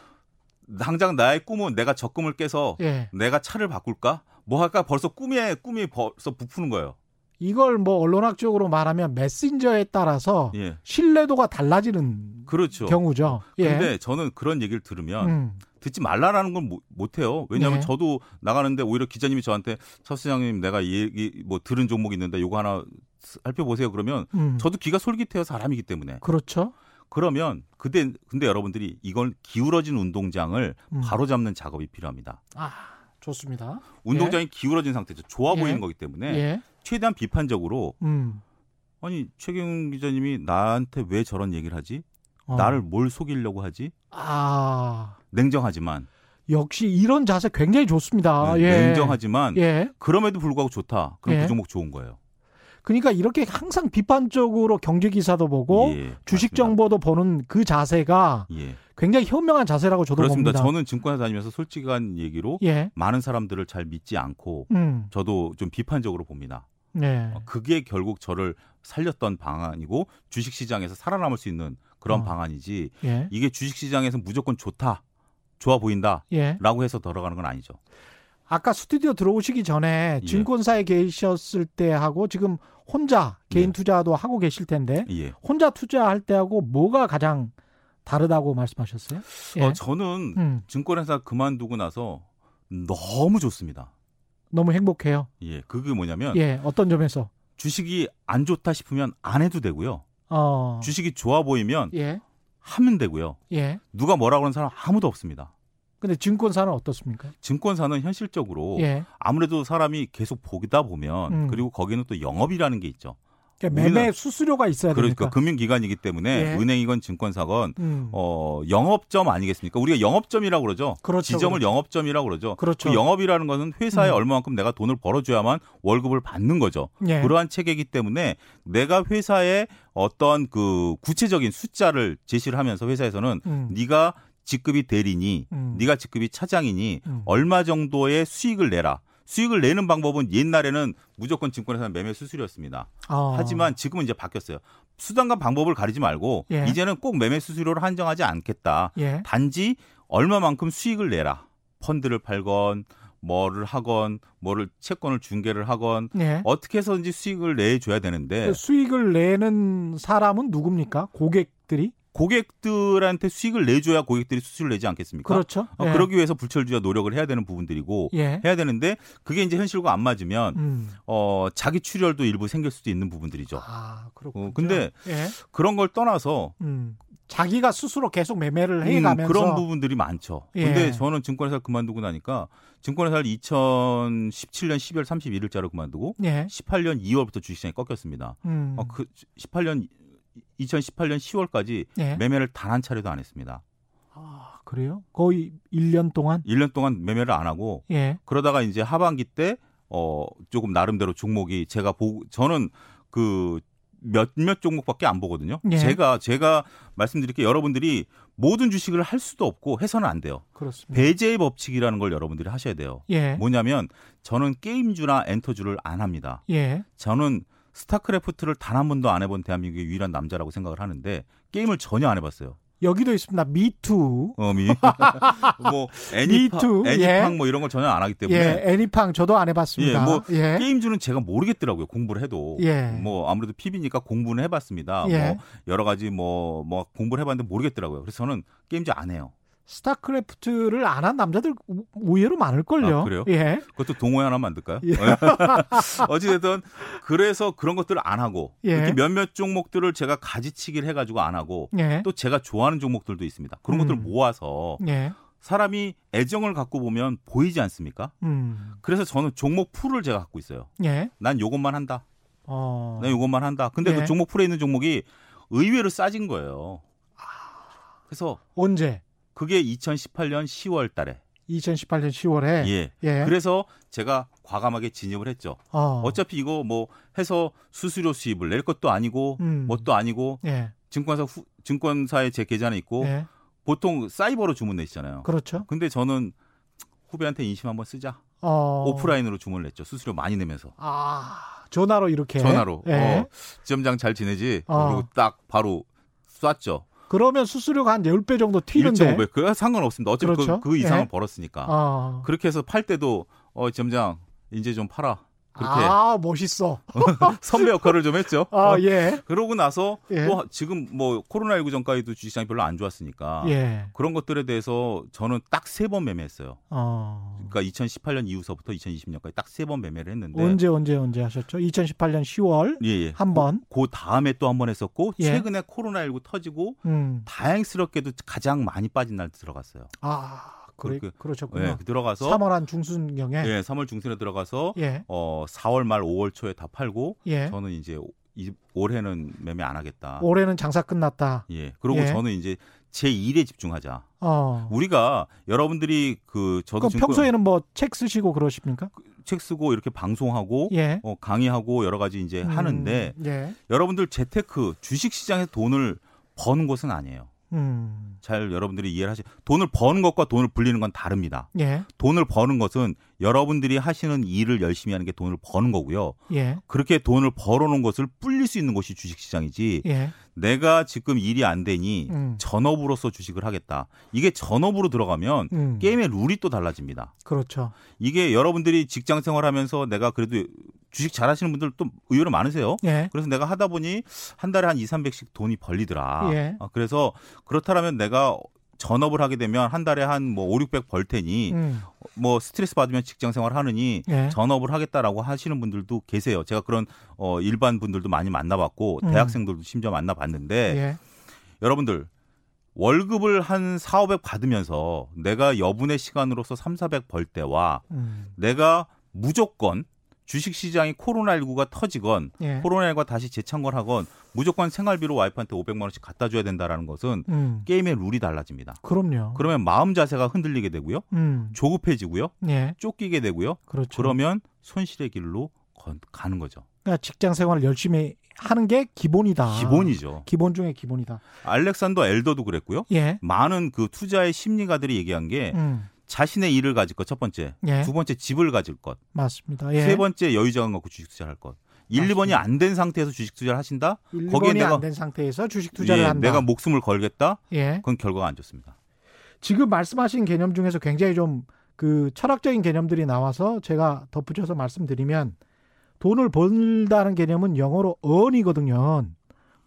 당장 나의 꿈은 내가 적금을 깨서 예. 내가 차를 바꿀까? 뭐 할까? 벌써 꿈에 꿈이 벌써 부푸는 거예요. 이걸 뭐 언론학적으로 말하면 메신저에 따라서 예. 신뢰도가 달라지는 그렇죠. 경우죠. 예. 근데 저는 그런 얘기를 들으면 음. 듣지 말라라는 건 못 해요. 왜냐하면 네. 저도 나가는데 오히려 기자님이 저한테 차 수장님 내가 얘기 뭐 들은 종목 있는데 요거 하나 살펴보세요. 그러면 음. 저도 귀가 솔깃해요. 사람이기 때문에. 그렇죠. 그러면 그때 근데 여러분들이 이걸 기울어진 운동장을 음. 바로 잡는 작업이 필요합니다. 아 좋습니다. 운동장이 예. 기울어진 상태죠. 좋아 예. 보이는 거기 때문에 예. 최대한 비판적으로 음. 아니 최경 기자님이 나한테 왜 저런 얘기를 하지? 어. 나를 뭘 속이려고 하지? 아. 냉정하지만. 역시 이런 자세 굉장히 좋습니다. 네, 예. 냉정하지만 예. 그럼에도 불구하고 좋다. 그럼 예. 그 종목 좋은 거예요. 그러니까 이렇게 항상 비판적으로 경제 기사도 보고 예, 주식. 정보도 보는 그 자세가 예. 굉장히 현명한 자세라고 저도 그렇습니다. 봅니다. 저는 증권회 다니면서 솔직한 얘기로 예. 많은 사람들을 잘 믿지 않고 음. 저도 좀 비판적으로 봅니다. 네. 어, 그게 결국 저를 살렸던 방안이고 주식 시장에서 살아남을 수 있는 그런 어. 방안이지 예. 이게 주식 시장에서 무조건 좋다. 좋아 보인다라고 예. 해서 들어가는 건 아니죠. 아까 스튜디오 들어오시기 전에 예. 증권사에 계셨을 때하고 지금 혼자 개인 예. 투자도 하고 계실 텐데 예. 혼자 투자할 때하고 뭐가 가장 다르다고 말씀하셨어요? 예. 어, 저는 음. 증권회사 그만두고 나서 너무 좋습니다. 너무 행복해요. 예, 그게 뭐냐면 예, 어떤 점에서 주식이 안 좋다 싶으면 안 해도 되고요. 어. 주식이 좋아 보이면 예. 하면 되고요. 예. 누가 뭐라고 하는 사람 아무도 없습니다. 근데 증권사는 어떻습니까? 증권사는 현실적으로 예. 아무래도 사람이 계속 보다 보면 음. 그리고 거기는 또 영업이라는 게 있죠. 그러니까 매매 수수료가 있어야 그러니까 되니까. 금융기관이기 때문에 예. 은행이건 증권사건 음. 어 영업점 아니겠습니까? 우리가 영업점이라고 그러죠. 그렇죠, 지점을 그렇죠. 영업점이라고 그러죠. 그렇죠. 그 영업이라는 것은 회사에 음. 얼마만큼 내가 돈을 벌어줘야만 월급을 받는 거죠. 예. 그러한 체계이기 때문에 내가 회사에 어떤 그 구체적인 숫자를 제시를 하면서 회사에서는 음. 네가 직급이 대리니, 음. 네가 직급이 차장이니 음. 얼마 정도의 수익을 내라. 수익을 내는 방법은 옛날에는 무조건 증권회사는 매매 수수료였습니다. 어. 하지만 지금은 이제 바뀌었어요. 수단과 방법을 가리지 말고 예. 이제는 꼭 매매 수수료를 한정하지 않겠다. 예. 단지 얼마만큼 수익을 내라. 펀드를 팔건 뭐를 하건 뭐를 채권을 중개를 하건 예. 어떻게 해서든지 수익을 내줘야 되는데 그 수익을 내는 사람은 누굽니까? 고객들이? 고객들한테 수익을 내줘야 고객들이 수수료를 내지 않겠습니까? 그렇죠. 어, 예. 그러기 위해서 불철주야 노력을 해야 되는 부분들이고 예. 해야 되는데 그게 이제 현실과 안 맞으면 음. 어, 자기 출혈도 일부 생길 수도 있는 부분들이죠. 아, 그렇군요. 어, 근데 예. 그런 걸 떠나서 음. 자기가 스스로 계속 매매를 해가면서 음, 그런 부분들이 많죠. 예. 근데 저는 증권회사 그만두고 나니까 증권회사를 2017년 12월 31일자로 그만두고 예. 18년 2월부터 주식시장이 꺾였습니다. 음. 어, 그 18년 2018년 10월까지 예. 매매를 단 한 차례도 안 했습니다. 아, 그래요? 거의 1년 동안? 1년 동안 매매를 안 하고 예. 그러다가 이제 하반기 때 어, 조금 나름대로 종목이 제가 보고 저는 그 몇몇 종목밖에 안 보거든요. 예. 제가 제가 말씀드릴게 여러분들이 모든 주식을 할 수도 없고 해서는 안 돼요. 그렇습니다. 배제의 법칙이라는 걸 여러분들이 하셔야 돼요. 예. 뭐냐면 저는 게임주나 엔터주를 안 합니다. 예. 저는 스타크래프트를 단 한 번도 안 해본 대한민국의 유일한 남자라고 생각을 하는데 게임을 전혀 안 해봤어요. 여기도 있습니다. Me too. 어, me. 뭐 애니팡, 애니팡 예. 뭐 이런 걸 전혀 안 하기 때문에. 예, 애니팡 저도 안 해봤습니다. 예, 뭐 예. 게임주는 제가 모르겠더라고요. 공부를 해도. 예. 뭐 아무래도 PB니까 공부는 해봤습니다. 예. 뭐 여러 가지 뭐뭐 뭐 공부를 해봤는데 모르겠더라고요. 그래서 저는 게임주 안 해요. 스타크래프트를 안 한 남자들 의외로 많을걸요. 아, 그래요? 예. 그것도 동호회 하나 만들까요? 예. 어찌됐든 그래서 그런 것들을 안 하고 예. 이렇게 몇몇 종목들을 제가 가지치기를 해가지고 안 하고 예. 또 제가 좋아하는 종목들도 있습니다. 그런 음. 것들을 모아서 예. 사람이 애정을 갖고 보면 보이지 않습니까? 음. 그래서 저는 종목 풀을 제가 갖고 있어요. 예. 난 요것만 한다. 어. 난 요것만 한다. 근데 그 예. 종목 풀에 있는 종목이 의외로 싸진 거예요. 아. 그래서 언제? 그게 2018년 10월 달에. 2018년 10월에. 예. 예. 그래서 제가 과감하게 진입을 했죠. 어. 차피 이거 뭐 해서 수수료 수입을 낼 것도 아니고 음. 뭣도 아니고 예. 증권사 후, 증권사에 제 계좌는 있고 예. 보통 사이버로 주문 내시잖아요. 그렇죠. 근데 저는 후배한테 인심 한번 쓰자. 어. 오프라인으로 주문을 냈죠. 수수료 많이 내면서. 아, 전화로 이렇게. 전화로. 예. 어, 지점장 잘 지내지? 어. 그리고 딱 바로 쐈죠. 그러면 수수료가 한 10배 정도 튀는데. 1.5배. 그 상관없습니다. 어차피 그, 그렇죠? 그, 그 이상을 예. 벌었으니까. 아. 그렇게 해서 팔 때도 어, 점장 이제 좀 팔아. 그렇게 아 멋있어 선배 역할을 좀 했죠. 아 어. 예. 그러고 나서 예. 또 지금 뭐 코로나 19 전까지도 주식시장이 별로 안 좋았으니까 예. 그런 것들에 대해서 저는 딱 세 번 매매했어요. 어. 그러니까 2018년 이후서부터 2020년까지 딱 세 번 매매를 했는데 언제 언제 언제 하셨죠? 2018년 10월 예, 예. 한 번. 그, 그 다음에 또 한 번 했었고 예. 최근에 코로나 19 터지고 음. 다행스럽게도 가장 많이 빠진 날 들어갔어요. 아. 그래, 그, 그러셨군요. 예, 들어가서 3월 한 중순경에 예, 3월 중순에 들어가서 예. 어 4월 말 5월 초에 다 팔고 예. 저는 이제 이, 올해는 매매 안 하겠다. 올해는 장사 끝났다. 예. 그리고 예. 저는 이제 제 일에 집중하자. 어. 우리가 여러분들이 그 저도 지금 평소에는 뭐 책 쓰시고 그러십니까? 그책 쓰고 이렇게 방송하고 예. 어, 강의하고 여러 가지 이제 음, 하는데 예. 여러분들 재테크 주식 시장에 돈을 버는 것은 아니에요. 음. 잘 여러분들이 이해를 하시. 돈을 버는 것과 돈을 불리는 건 다릅니다. 예. 돈을 버는 것은 여러분들이 하시는 일을 열심히 하는 게 돈을 버는 거고요. 예. 그렇게 돈을 벌어놓은 것을 불릴 수 있는 것이 주식시장이지. 예. 내가 지금 일이 안 되니 음. 전업으로서 주식을 하겠다. 이게 전업으로 들어가면 음. 게임의 룰이 또 달라집니다. 그렇죠. 이게 여러분들이 직장 생활하면서 내가 그래도 주식 잘하시는 분들 또 의외로 많으세요. 예. 그래서 내가 하다 보니 한 달에 한 2, 300씩 돈이 벌리더라. 예. 어, 그래서 그렇다면 내가 전업을 하게 되면 한 달에 한뭐 5, 600 벌 테니 음. 뭐 스트레스 받으면 직장 생활 하느니 예. 전업을 하겠다라고 하시는 분들도 계세요. 제가 그런 어 일반 분들도 많이 만나봤고 음. 대학생들도 심지어 만나봤는데 예. 여러분들 월급을 한 4, 500 받으면서 내가 여분의 시간으로서 3, 400 벌 때와 음. 내가 무조건 주식 시장이 코로나19가 터지건 예. 코로나19가 다시 재창궐하건 무조건 생활비로 와이프한테 500만 원씩 갖다 줘야 된다라는 것은 음. 게임의 룰이 달라집니다. 그럼요. 그러면 마음 자세가 흔들리게 되고요. 음. 조급해지고요. 예. 쫓기게 되고요. 그렇죠. 그러면 손실의 길로 가는 거죠. 그러니까 직장 생활을 열심히 하는 게 기본이다. 기본이죠. 기본 중에 기본이다. 알렉산더 엘더도 그랬고요. 예. 많은 그 투자의 심리가들이 얘기한 게 음. 자신의 일을 가질 것 첫 번째, 예. 두 번째 집을 가질 것, 맞습니다. 예. 세 번째 여유자금 갖고 주식 투자할 것. 1, 맞습니다. 2번이 안 된 상태에서 주식 투자를 하신다? 1, 거기에 내가 안된 상태에서 주식 투자를 예, 한다. 내가 목숨을 걸겠다? 예. 그건 결과가 안 좋습니다. 지금 말씀하신 개념 중에서 굉장히 좀 그 철학적인 개념들이 나와서 제가 덧붙여서 말씀드리면 돈을 벌다는 개념은 영어로 earn이거든요.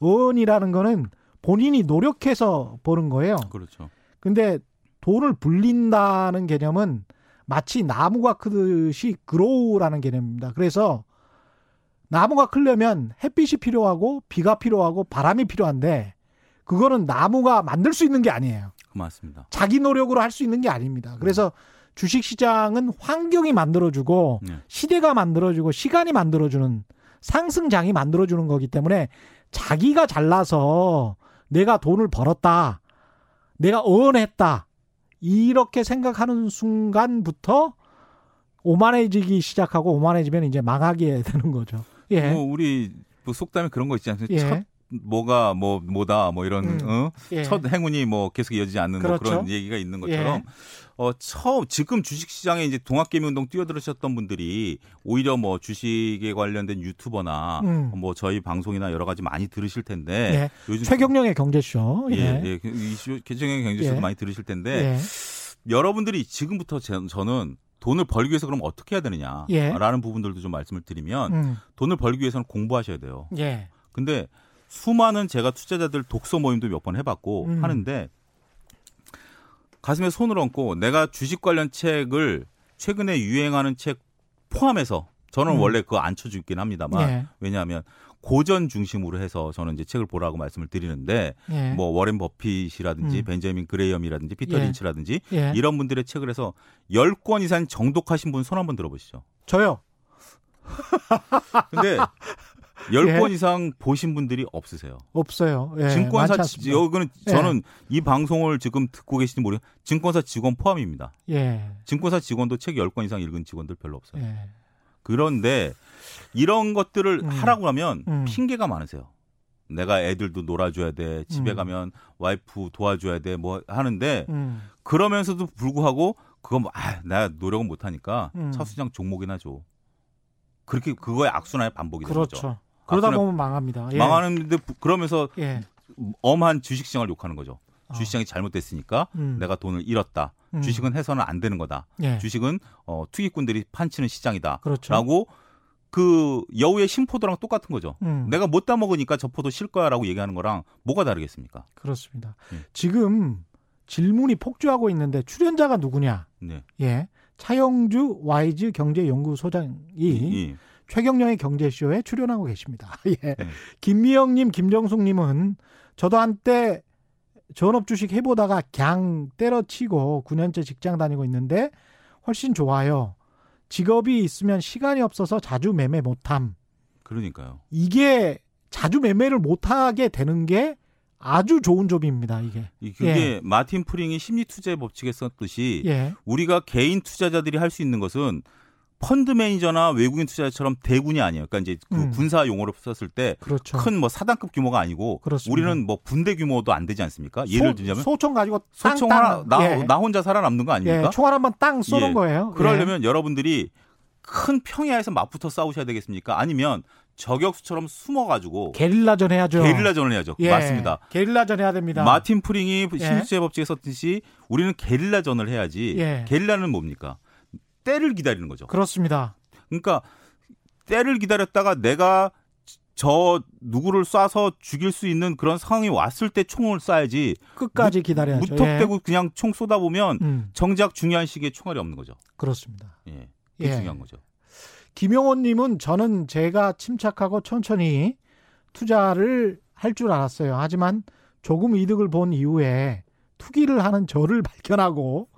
earn이라는 거는 본인이 노력해서 버는 거예요. 그렇죠. 근데 돈을 불린다는 개념은 마치 나무가 크듯이 그로우라는 개념입니다. 그래서 나무가 크려면 햇빛이 필요하고 비가 필요하고 바람이 필요한데 그거는 나무가 만들 수 있는 게 아니에요. 맞습니다. 자기 노력으로 할 수 있는 게 아닙니다. 그래서 주식 시장은 환경이 만들어주고 네. 시대가 만들어주고 시간이 만들어주는 상승장이 만들어주는 거기 때문에 자기가 잘나서 내가 돈을 벌었다. 내가 어언했다. 이렇게 생각하는 순간부터 오만해지기 시작하고 오만해지면 이제 망하게 되는 거죠. 예. 뭐 우리 뭐 속담에 그런 거 있지 않습니까? 예. 첫 뭐가 뭐 뭐다 뭐 이런 음. 어? 예. 첫 행운이 뭐 계속 이어지지 않는 뭐 그렇죠. 뭐 그런 얘기가 있는 것처럼 예. 어 처음 지금 주식 시장에 이제 동학개미 운동 뛰어들으셨던 분들이 오히려 뭐 주식에 관련된 유튜버나 음. 뭐 저희 방송이나 여러 가지 많이 들으실 텐데 예. 요즘 최경령의 경제쇼 예, 예. 그 이슈 최경령의 경제쇼도 예. 많이 들으실 텐데 예. 여러분들이 지금부터 저는 돈을 벌기 위해서 그럼 어떻게 해야 되느냐라는 예. 부분들도 좀 말씀을 드리면 음. 돈을 벌기 위해서는 공부하셔야 돼요. 예. 근데 수많은 제가 투자자들 독서 모임도 몇 번 해봤고 음. 하는데 가슴에 손을 얹고 내가 주식 관련 책을 최근에 유행하는 책 포함해서 저는 음. 원래 그거 안 쳐주긴 합니다만 예. 왜냐하면 고전 중심으로 해서 저는 이제 책을 보라고 말씀을 드리는데 예. 뭐 워렌 버핏이라든지 음. 벤자민 그레이엄이라든지 피터 예. 린치라든지 예. 이런 분들의 책을 해서 10권 이상 정독하신 분 손 한번 들어보시죠. 저요. 근데 10권 예. 이상 보신 분들이 없으세요. 없어요. 예, 증권사 여기는 예. 저는 이 방송을 지금 듣고 계신지 모르 증권사 직원 포함입니다. 예. 증권사 직원도 책 10권 이상 읽은 직원들 별로 없어요. 예. 그런데 이런 것들을 음. 하라고 하면 음. 핑계가 많으세요. 내가 애들도 놀아줘야 돼. 집에 음. 가면 와이프 도와줘야 돼. 뭐 하는데 음. 그러면서도 불구하고 그거 뭐, 아, 나 노력은 못하니까 음. 첫수장 종목이나 줘. 그렇게 그거의 악순환의 반복이 그렇죠. 되죠. 그러다 보면 망합니다. 예. 망하는데 그러면서 예. 엄한 주식시장을 욕하는 거죠. 어. 주식시장이 잘못됐으니까 음. 내가 돈을 잃었다. 음. 주식은 해서는 안 되는 거다. 예. 주식은 어, 투기꾼들이 판치는 시장이다. 그렇죠. 라고 그 여우의 심포도랑 똑같은 거죠. 음. 내가 못 따먹으니까 저 포도 실 거야라고 얘기하는 거랑 뭐가 다르겠습니까? 그렇습니다. 예. 지금 질문이 폭주하고 있는데 출연자가 누구냐? 네. 예. 차영주 와이즈 경제연구소장이 예. 최경령의 경제쇼에 출연하고 계십니다. 예. 네. 김미영님, 김정숙님은 저도 한때 전업 주식 해보다가 갱 때려치고 9년째 직장 다니고 있는데 훨씬 좋아요. 직업이 있으면 시간이 없어서 자주 매매 못함. 그러니까요. 이게 자주 매매를 못하게 되는 게 아주 좋은 점입니다, 이게. 그게 예. 마틴 프링이 심리 투자의 법칙에 썼듯이 예. 우리가 개인 투자자들이 할 수 있는 것은 펀드 매니저나 외국인 투자자처럼 대군이 아니에요. 그러니까 이제 그 음. 군사 용어로 썼을 때 큰뭐 그렇죠. 사단급 규모가 아니고 그렇습니다. 우리는 뭐 군대 규모도 안 되지 않습니까? 예를 소, 들자면 소총 가지고 소총 하나 나, 예. 나 혼자 살아남는 거 아닙니까? 예. 총알 한 번 땅 쏘는 예. 거예요. 그러려면 여러분들이 큰 평야에서 맞붙어 싸우셔야 되겠습니까? 아니면 저격수처럼 숨어가지고 게릴라전 해야죠. 게릴라전을 해야죠. 예, 맞습니다. 게릴라전 해야 됩니다. 마틴 프링이 예. 신수제 법칙에 썼듯이 우리는 게릴라전을 해야지. 예. 게릴라는 뭡니까? 때를 기다리는 거죠. 그렇습니다. 그러니까 때를 기다렸다가 내가 저 누구를 쏴서 죽일 수 있는 그런 상황이 왔을 때 총을 쏴야지 끝까지 기다려야죠. 무턱대고 예. 그냥 총 쏘다 보면 음. 정작 중요한 시기에 총알이 없는 거죠. 그렇습니다. 예, 그게 예. 중요한 거죠. 김영호님은 저는 제가 침착하고 천천히 투자를 할 줄 알았어요. 하지만 조금 이득을 본 이후에 투기를 하는 저를 발견하고 네.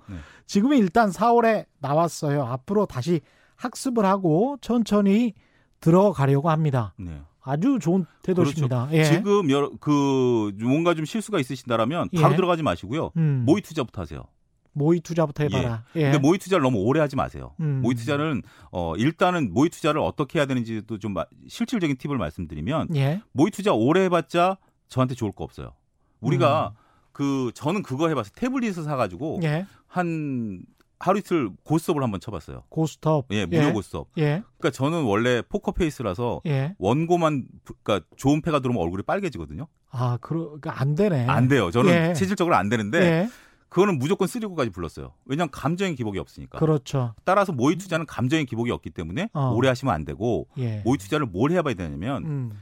지금은 일단 4월에 나왔어요. 앞으로 다시 학습을 하고 천천히 들어가려고 합니다. 네. 아주 좋은 태도십니다. 그렇죠. 예. 지금 여러, 그 뭔가 좀 실수가 있으신다라면 바로 예. 들어가지 마시고요. 음. 모의 투자부터 하세요. 모의 투자부터 해봐라. 예. 예. 근데 모의 투자를 너무 오래 하지 마세요. 음. 모의 투자는 어 일단은 모의 투자를 어떻게 해야 되는지도 좀 실질적인 팁을 말씀드리면 예. 모의 투자 오래 해봤자 저한테 좋을 거 없어요. 우리가 음. 그 저는 그거 해봤어요. 태블릿을 사가지고 예. 한 하루 이틀 고스톱을 한번 쳐봤어요. 고스톱. 예, 무료 예. 고스톱. 예. 그러니까 저는 원래 포커 페이스라서 예. 원고만 그러니까 좋은 패가 들어오면 얼굴이 빨개지거든요. 아, 그러니까 안 되네. 안 돼요. 저는 예. 체질적으로 안 되는데 예. 그거는 무조건 쓰리고까지 불렀어요. 왜냐하면 감정의 기복이 없으니까. 그렇죠. 따라서 모의 투자는 감정의 기복이 없기 때문에 어. 오래 하시면 안 되고 예. 모의 투자를 뭘 해봐야 되냐면 음.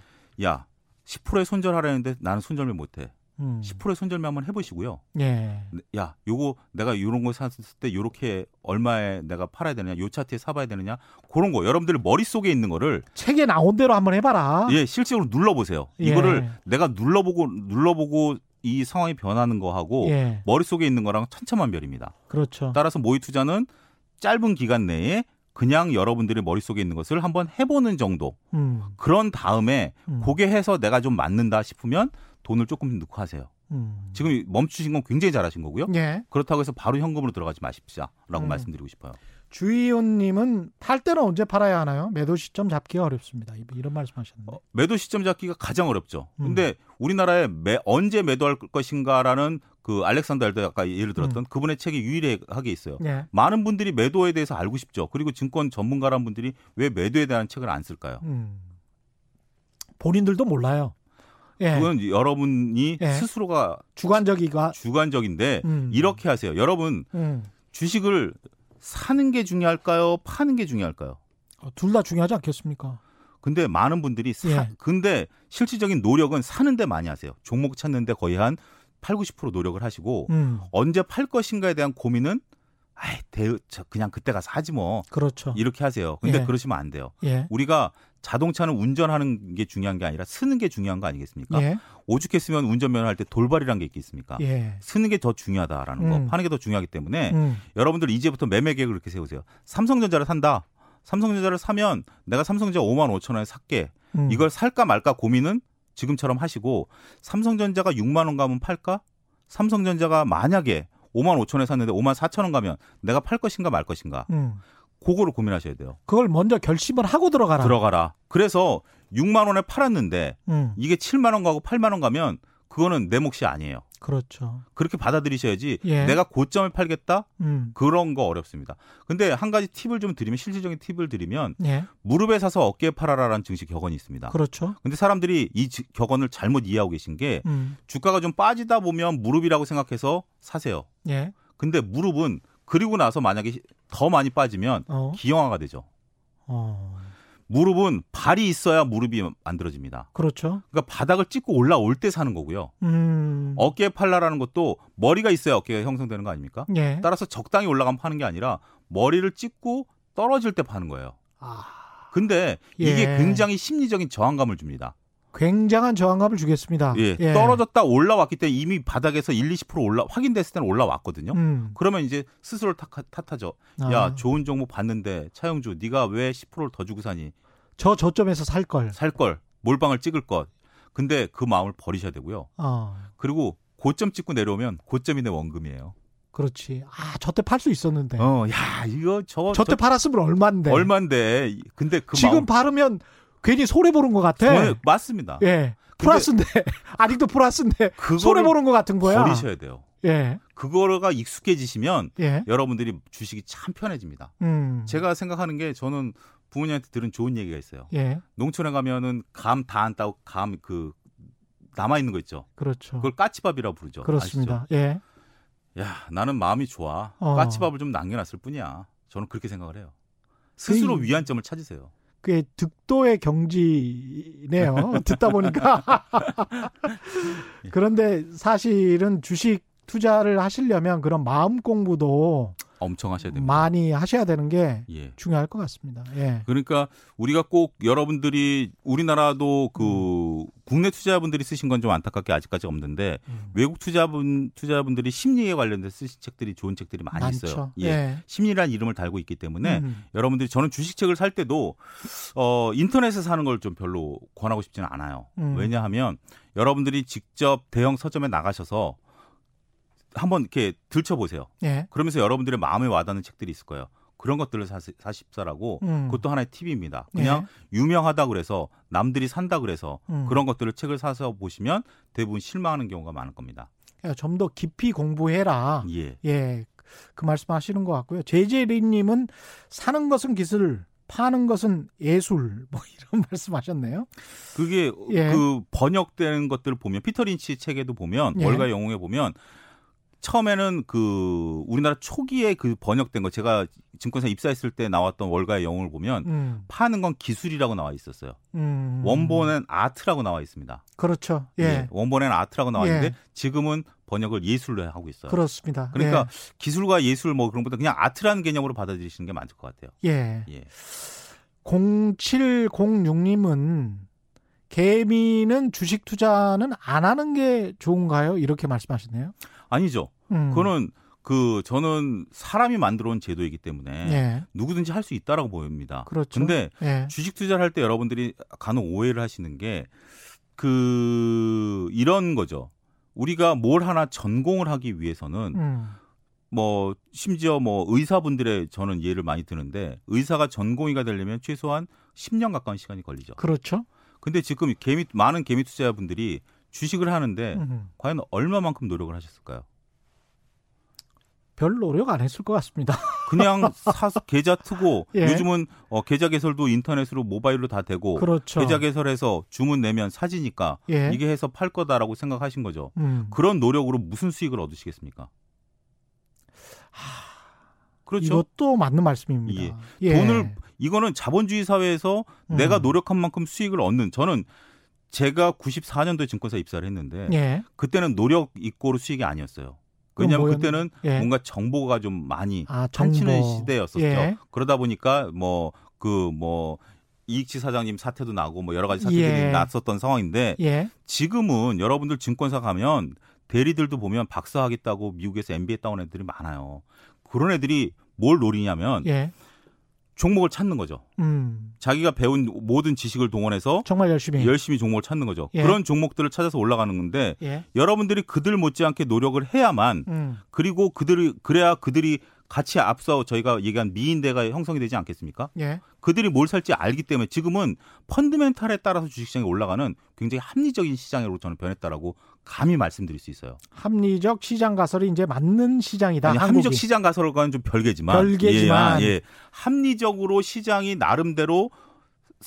야 10%에 손절하려는데 나는 손절을 못해. 음. 10%의 손절매 한번 해보시고요. 예. 야, 요거 내가 이런 거 샀을 때 요렇게 얼마에 내가 팔아야 되느냐, 요 차트에 사봐야 되느냐, 그런 거 여러분들 머릿속에 있는 거를 책에 나온 대로 한번 해봐라. 예, 실제로 눌러보세요. 예. 이거를 내가 눌러보고 눌러보고 이 상황이 변하는 거하고 예. 머릿속에 있는 거랑 천차만별입니다. 그렇죠. 따라서 모의 투자는 짧은 기간 내에 그냥 여러분들의 머릿속에 있는 것을 한번 해보는 정도. 음. 그런 다음에 음. 그게 해서 내가 좀 맞는다 싶으면 돈을 조금 넣고 하세요. 음. 지금 멈추신 건 굉장히 잘하신 거고요. 예. 그렇다고 해서 바로 현금으로 들어가지 마십시오라고 음. 말씀드리고 싶어요. 주의원님은 팔 때는 언제 팔아야 하나요? 매도 시점 잡기가 어렵습니다. 이런 말씀하셨는데. 어, 매도 시점 잡기가 가장 어렵죠. 음. 근데 우리나라에 매, 언제 매도할 것인가라는 그 알렉산더 엘더 아까 예를 들었던 음. 그분의 책이 유일하게 있어요. 예. 많은 분들이 매도에 대해서 알고 싶죠. 그리고 증권 전문가란 분들이 왜 매도에 대한 책을 안 쓸까요? 음. 본인들도 몰라요. 예. 그건 여러분이 예. 스스로가 주관적이가 주관적인데 음. 이렇게 하세요. 여러분 음. 주식을 사는 게 중요할까요? 파는 게 중요할까요? 어, 둘다 중요하지 않겠습니까? 근데 많은 분들이 사, 예. 근데 실질적인 노력은 사는데 많이 하세요. 종목 찾는데 거의 한 8, 90% 노력을 하시고 음. 언제 팔 것인가에 대한 고민은 아이, 대, 그냥 그때 가서 하지 뭐. 그렇죠. 이렇게 하세요. 근데 예. 그러시면 안 돼요. 예. 우리가 자동차는 운전하는 게 중요한 게 아니라 쓰는 게 중요한 거 아니겠습니까? 예. 오죽했으면 운전면허 할때 돌발이란 게 있겠습니까? 예. 쓰는 게 더 중요하다라는 음. 거, 파는 게 더 중요하기 때문에 음. 여러분들 이제부터 매매 계획을 그렇게 세우세요. 삼성전자를 산다. 삼성전자를 사면 내가 삼성전자 5만 5천 원에 살게. 음. 이걸 살까 말까 고민은 지금처럼 하시고 삼성전자가 6만 원 가면 팔까? 삼성전자가 만약에 5만 5천 원에 샀는데 5만 4천 원 가면 내가 팔 것인가 말 것인가. 음. 그거를 고민하셔야 돼요. 그걸 먼저 결심을 하고 들어가라. 들어가라. 그래서 6만 원에 팔았는데 음. 이게 7만 원 가고 8만 원 가면 그거는 내 몫이 아니에요. 그렇죠. 그렇게 받아들이셔야지 예. 내가 고점을 팔겠다? 음. 그런 거 어렵습니다. 근데 한 가지 팁을 좀 드리면 실질적인 팁을 드리면 예. 무릎에 사서 어깨에 팔아라라는 증시 격언이 있습니다. 그렇죠. 근데 사람들이 이 격언을 잘못 이해하고 계신 게 음. 주가가 좀 빠지다 보면 무릎이라고 생각해서 사세요. 예. 근데 무릎은 그리고 나서 만약에 더 많이 빠지면 어. 기형아가 되죠. 어. 무릎은 발이 있어야 무릎이 만들어집니다. 그렇죠. 그러니까 바닥을 찍고 올라올 때 사는 거고요. 음. 어깨 팔라라는 것도 머리가 있어야 어깨가 형성되는 거 아닙니까? 예. 따라서 적당히 올라가면 파는 게 아니라 머리를 찍고 떨어질 때 파는 거예요. 아. 근데 이게 예. 굉장히 심리적인 저항감을 줍니다. 굉장한 저항감을 주겠습니다. 예, 예. 떨어졌다 올라왔기 때문에 이미 바닥에서 1, 20% 올라 확인됐을 때는 올라왔거든요. 음. 그러면 이제 스스로를 탓, 하 죠 아. 야, 좋은 종목 봤는데 차영주 네가 왜 10%를 더 주고 사니? 저 저점에서 살 걸. 살 걸. 몰빵을 찍을 것. 근데 그 마음을 버리셔야 되고요. 어. 그리고 고점 찍고 내려오면 고점이 내 원금이에요. 그렇지. 아, 저때 팔 수 있었는데. 어, 야, 이거 저 저때 저, 팔았으면 얼마인데. 얼마인데. 근데 그 지금 마음... 바르면 괜히 손해 보는 것 같아. 네, 맞습니다. 예. 플러스인데 아직도 플러스인데 손해 보는 것 같은 거야. 버리셔야 돼요. 예. 그거가 익숙해지시면 예. 여러분들이 주식이 참 편해집니다. 음. 제가 생각하는 게 저는 부모님한테 들은 좋은 얘기가 있어요. 예. 농촌에 가면은 감 다 안 따고 감 그 남아 있는 거 있죠. 그렇죠. 그걸 까치밥이라고 부르죠. 그렇습니다. 아시죠? 예. 야, 나는 마음이 좋아. 어. 까치밥을 좀 남겨놨을 뿐이야. 저는 그렇게 생각을 해요. 스스로 그, 위안점을 찾으세요. 그게 득도의 경지네요. 듣다 보니까. 그런데 사실은 주식 투자를 하시려면 그런 마음 공부도 엄청 하셔야 됩니다. 많이 하셔야 되는 게 예. 중요할 것 같습니다. 예. 그러니까 우리가 꼭 여러분들이 우리나라도 그 음. 국내 투자자분들이 쓰신 건 좀 안타깝게 아직까지 없는데 음. 외국 투자분 투자분들이 심리에 관련된 쓰신 책들이 좋은 책들이 많이 많죠. 있어요. 예. 예. 심리란 이름을 달고 있기 때문에 음. 여러분들이 저는 주식책을 살 때도 어 인터넷에 사는 걸 좀 별로 권하고 싶지는 않아요. 음. 왜냐하면 여러분들이 직접 대형 서점에 나가셔서 한번 이렇게 들춰보세요. 예. 그러면서 여러분들의 마음에 와닿는 책들이 있을 거예요. 그런 것들을 사, 사십사라고 음. 그것도 하나의 팁입니다. 그냥 예. 유명하다 그래서 남들이 산다 그래서 음. 그런 것들을 책을 사서 보시면 대부분 실망하는 경우가 많을 겁니다. 좀더 깊이 공부해라. 예. 예. 그 말씀 하시는 것 같고요. 제제리님은 사는 것은 기술, 파는 것은 예술 뭐 이런 말씀하셨네요. 그게 예. 그 번역되는 것들을 보면 피터 린치 책에도 보면 예. 월가 영웅에 보면 처음에는 그 우리나라 초기에 그 번역된 거 제가 증권사 입사했을 때 나왔던 월가의 영웅을 보면 음. 파는 건 기술이라고 나와 있었어요. 음. 원본은 아트라고 나와 있습니다. 그렇죠. 예. 예 원본에는 아트라고 나와 있는데 예. 지금은 번역을 예술로 하고 있어요. 그렇습니다. 그러니까 예. 기술과 예술 뭐 그런 것보다 그냥 아트라는 개념으로 받아들이시는 게 맞을 것 같아요. 예. 예. 0706님은 개미는 주식 투자는 안 하는 게 좋은가요? 이렇게 말씀하시네요. 아니죠. 음. 그거는 그 저는 사람이 만들어 온 제도이기 때문에 예. 누구든지 할 수 있다라고 보입니다. 그렇죠. 근데 예. 주식 투자를 할 때 여러분들이 간혹 오해를 하시는 게 그 이런 거죠. 우리가 뭘 하나 전공을 하기 위해서는 음. 뭐 심지어 뭐 의사분들의 저는 예를 많이 드는데 의사가 전공의가 되려면 최소한 10년 가까운 시간이 걸리죠. 그렇죠. 근데 지금 개미 많은 개미 투자자분들이 주식을 하는데 음. 과연 얼마만큼 노력을 하셨을까요? 별 노력 안 했을 것 같습니다. 그냥 사서 계좌 트고 예. 요즘은 어, 계좌 개설도 인터넷으로 모바일로 다 되고 그렇죠. 계좌 개설해서 주문 내면 사지니까 예. 이게 해서 팔 거다라고 생각하신 거죠. 음. 그런 노력으로 무슨 수익을 얻으시겠습니까? 하... 그렇죠. 이것도 맞는 말씀입니다. 예. 예. 돈을 이거는 자본주의 사회에서 음. 내가 노력한 만큼 수익을 얻는 저는 제가 94년도에 증권사 입사를 했는데 예. 그때는 노력 이꼬로 수익이 아니었어요. 왜냐하면 그때는 예. 뭔가 정보가 좀 많이 아, 판치는 시대였었죠. 예. 그러다 보니까 뭐 그뭐 그 뭐 이익치 사장님 사태도 나고 뭐 여러 가지 사태들이 예. 났었던 상황인데 예. 지금은 여러분들 증권사 가면 대리들도 보면 박사하겠다고 미국에서 MBA 따온 애들이 많아요. 그런 애들이 뭘 노리냐면 예. 종목을 찾는 거죠. 음. 자기가 배운 모든 지식을 동원해서 정말 열심히 열심히 종목을 찾는 거죠. 예. 그런 종목들을 찾아서 올라가는 건데 예. 여러분들이 그들 못지않게 노력을 해야만 음. 그리고 그들이 그래야 그들이 같이 앞서 저희가 얘기한 미인대가 형성이 되지 않겠습니까? 예. 그들이 뭘 살지 알기 때문에 지금은 펀드멘탈에 따라서 주식시장이 올라가는 굉장히 합리적인 시장으로 저는 변했다라고 감히 말씀드릴 수 있어요. 합리적 시장 가설이 이제 맞는 시장이다. 아니, 합리적 시장 가설과는 좀 별개지만, 별개지만 예, 예. 합리적으로 시장이 나름대로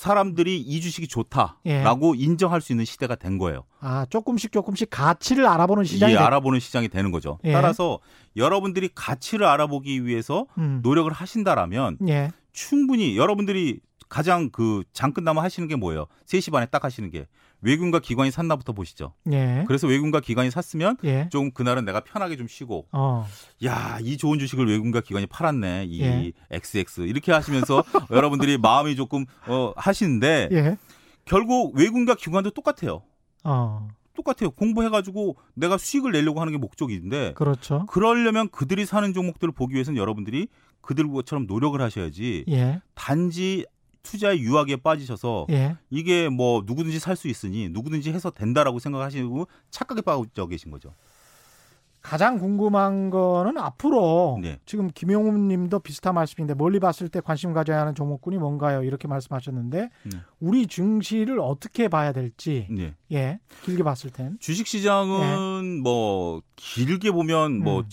사람들이 이 주식이 좋다라고 예. 인정할 수 있는 시대가 된 거예요. 아 조금씩 조금씩 가치를 알아보는 시장이 예, 알아보는 시장이 되는 거죠. 예. 따라서 여러분들이 가치를 알아보기 위해서 음. 노력을 하신다라면 예. 충분히 여러분들이 가장 그 장 끝나무 하시는 게 뭐예요? 3시 반에 딱 하시는 게 외국인과 기관이 샀나부터 보시죠. 예. 그래서 외국인과 기관이 샀으면 예. 좀 그날은 내가 편하게 좀 쉬고 어. 야 이 좋은 주식을 외국인과 기관이 팔았네 이 예. XX 이렇게 하시면서 여러분들이 마음이 조금 어, 하시는데 예. 결국 외국인과 기관도 똑같아요. 어. 똑같아요. 공부해가지고 내가 수익을 내려고 하는 게 목적인데. 그렇죠. 그러려면 그들이 사는 종목들을 보기 위해서는 여러분들이 그들처럼 노력을 하셔야지. 예. 단지 투자의 유혹에 빠지셔서 예. 이게 뭐 누구든지 살 수 있으니 누구든지 해서 된다라고 생각하시고 착각에 빠져 계신 거죠. 가장 궁금한 거는 앞으로 네. 지금 김용훈 님도 비슷한 말씀인데 멀리 봤을 때 관심 가져야 하는 종목군이 뭔가요? 이렇게 말씀하셨는데 네. 우리 증시를 어떻게 봐야 될지 네. 예. 길게 봤을 땐 주식 시장은 예. 뭐 길게 보면 뭐 음.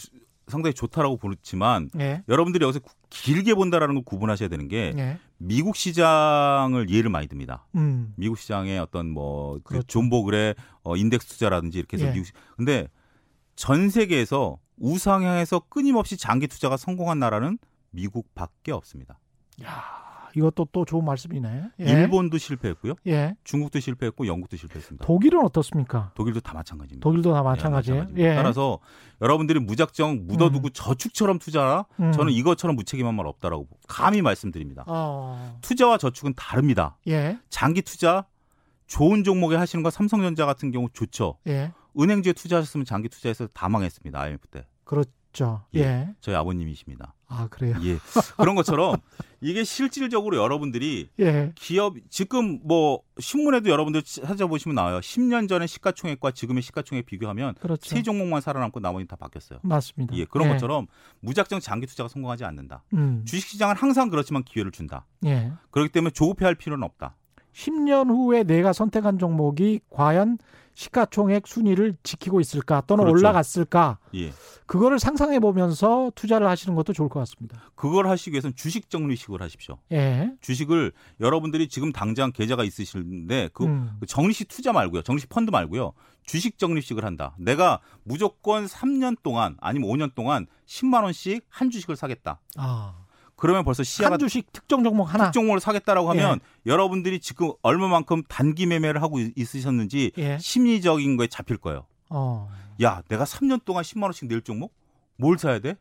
상당히 좋다라고 보지만 예. 여러분들이 여기서 길게 본다라는 걸 구분하셔야 되는 게 예. 미국 시장을 이해를 많이 듭니다. 음. 미국 시장의 어떤 뭐그 그렇죠. 존버글의 어 인덱스 투자라든지 이렇게 해서 예. 미국 시... 근데 전 세계에서 우상향에서 끊임없이 장기 투자가 성공한 나라는 미국밖에 없습니다. 야, 이것도 또 좋은 말씀이네. 예. 일본도 실패했고요. 예. 중국도 실패했고 영국도 실패했습니다. 독일은 어떻습니까? 독일도 다 마찬가지입니다. 독일도 다 마찬가지예요. 예, 예. 따라서 여러분들이 무작정 묻어두고 음. 저축처럼 투자라 음. 저는 이것처럼 무책임한 말 없다라고 감히 말씀드립니다. 어. 투자와 저축은 다릅니다. 예. 장기 투자 좋은 종목에 하시는 거 삼성전자 같은 경우 좋죠. 예. 은행주에 투자하셨으면 장기 투자해서 다 망했습니다. IMF 때. 그렇죠. 예. 예. 저희 아버님이십니다. 아, 그래요? 예. 그런 것처럼 이게 실질적으로 여러분들이 예. 기업 지금 뭐 신문에도 여러분들 찾아보시면 나와요. 10년 전에 시가총액과 지금의 시가총액 비교하면 그렇죠. 세 종목만 살아남고 나머지 다 바뀌었어요. 맞습니다. 예. 그런 예. 것처럼 무작정 장기 투자가 성공하지 않는다. 음. 주식 시장은 항상 그렇지만 기회를 준다. 예. 그렇기 때문에 조급해할 필요는 없다. 10년 후에 내가 선택한 종목이 과연 시가총액 순위를 지키고 있을까 또는 그렇죠. 올라갔을까 예. 그거를 상상해 보면서 투자를 하시는 것도 좋을 것 같습니다. 그걸 하시기 위해서는 주식 적립식을 하십시오. 예. 주식을 여러분들이 지금 당장 계좌가 있으시는데 그 음. 적립식 투자 말고요. 적립식 펀드 말고요. 주식 적립식을 한다. 내가 무조건 3년 동안 아니면 5년 동안 10만 원씩 한 주식을 사겠다. 아. 그러면 벌써 시야가 한 주식 특정 종목 하나 특종목을 사겠다라고 하면 예. 여러분들이 지금 얼마만큼 단기 매매를 하고 있으셨는지 예. 심리적인 거에 잡힐 거예요. 어. 야, 내가 3년 동안 10만 원씩 낼 종목 뭘 사야 돼?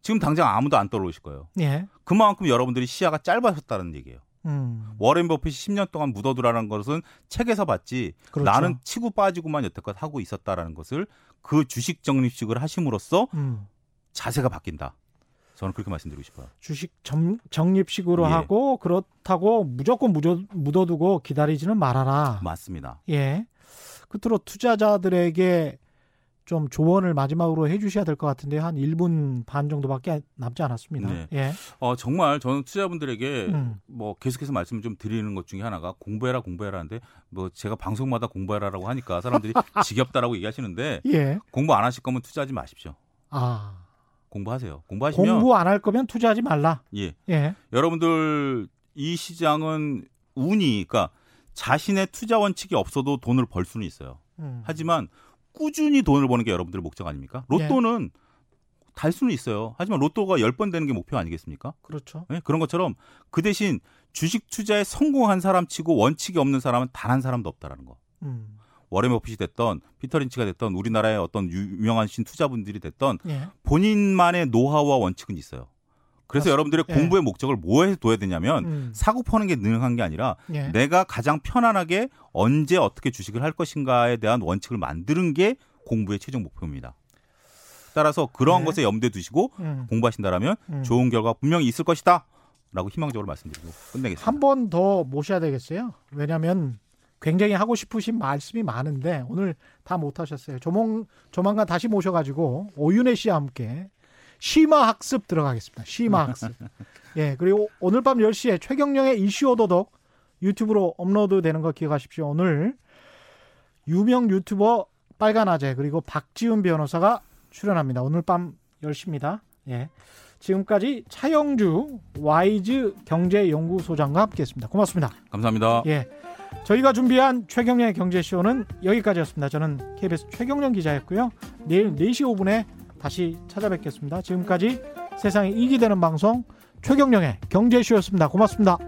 지금 당장 아무도 안 떠오르실 거예요. 예. 그만큼 여러분들이 시야가 짧아졌다는 얘기예요. 음. 워렌 버핏이 10년 동안 묻어두라는 것은 책에서 봤지 그렇죠. 나는 치고 빠지고만 여태껏 하고 있었다라는 것을 그 주식 적립식을 하심으로써 음. 자세가 바뀐다. 저는 그렇게 말씀드리고 싶어요. 주식 점, 적립식으로 예. 하고 그렇다고 무조건 묻어, 묻어두고 기다리지는 말아라. 맞습니다. 예. 끝으로 투자자들에게 좀 조언을 마지막으로 해주셔야 될 것 같은데 한 1분 반 정도밖에 남지 않았습니다. 네. 예. 어, 정말 저는 투자분들에게 음. 뭐 계속해서 말씀을 좀 드리는 것 중에 하나가 공부해라 공부해라는데 뭐 제가 방송마다 공부해라라고 하니까 사람들이 지겹다라고 얘기하시는데 예. 공부 안 하실 거면 투자하지 마십시오. 아. 공부하세요. 공부하시면 공부 안 할 거면 투자하지 말라. 예. 예. 여러분들 이 시장은 운이 그러니까 자신의 투자 원칙이 없어도 돈을 벌 수는 있어요. 음. 하지만 꾸준히 돈을 버는 게 여러분들의 목적 아닙니까? 로또는 예. 달 수는 있어요. 하지만 로또가 10번 되는 게 목표 아니겠습니까? 그렇죠. 네? 그런 것처럼 그 대신 주식 투자에 성공한 사람 치고 원칙이 없는 사람은 단 한 사람도 없다라는 거. 음. 워렌 버핏이 됐던 피터 린치가 됐던 우리나라의 어떤 유명한 신 투자분들이 됐던 예. 본인만의 노하우와 원칙은 있어요. 그래서 맞습니다. 여러분들의 예. 공부의 목적을 뭐에 둬야 되냐면 음. 사고 퍼는 게 능한 게 아니라 예. 내가 가장 편안하게 언제 어떻게 주식을 할 것인가에 대한 원칙을 만드는 게 공부의 최종 목표입니다. 따라서 그러한 네. 것에 염두에 두시고 음. 공부하신다라면 음. 좋은 결과 분명히 있을 것이다. 라고 희망적으로 말씀드리고 끝내겠습니다. 한 번 더 모셔야 되겠어요. 왜냐하면 굉장히 하고 싶으신 말씀이 많은데 오늘 다 못하셨어요. 조몽, 조만간 다시 모셔가지고 오윤혜 씨와 함께 심화 학습 들어가겠습니다. 심화 학습. 예, 그리고 오늘 밤 10시에 최경령의 이슈 오도독 유튜브로 업로드 되는 거 기억하십시오. 오늘 유명 유튜버 빨간 아재 그리고 박지훈 변호사가 출연합니다. 오늘 밤 10시입니다. 예. 지금까지 차영주 와이즈 경제연구소장과 함께했습니다. 고맙습니다. 감사합니다. 예. 저희가 준비한 최경련의 경제쇼는 여기까지였습니다. 저는 KBS 최경련 기자였고요. 내일 4시 5분에 다시 찾아뵙겠습니다. 지금까지 세상에 이익이 되는 방송 최경련의 경제쇼였습니다. 고맙습니다.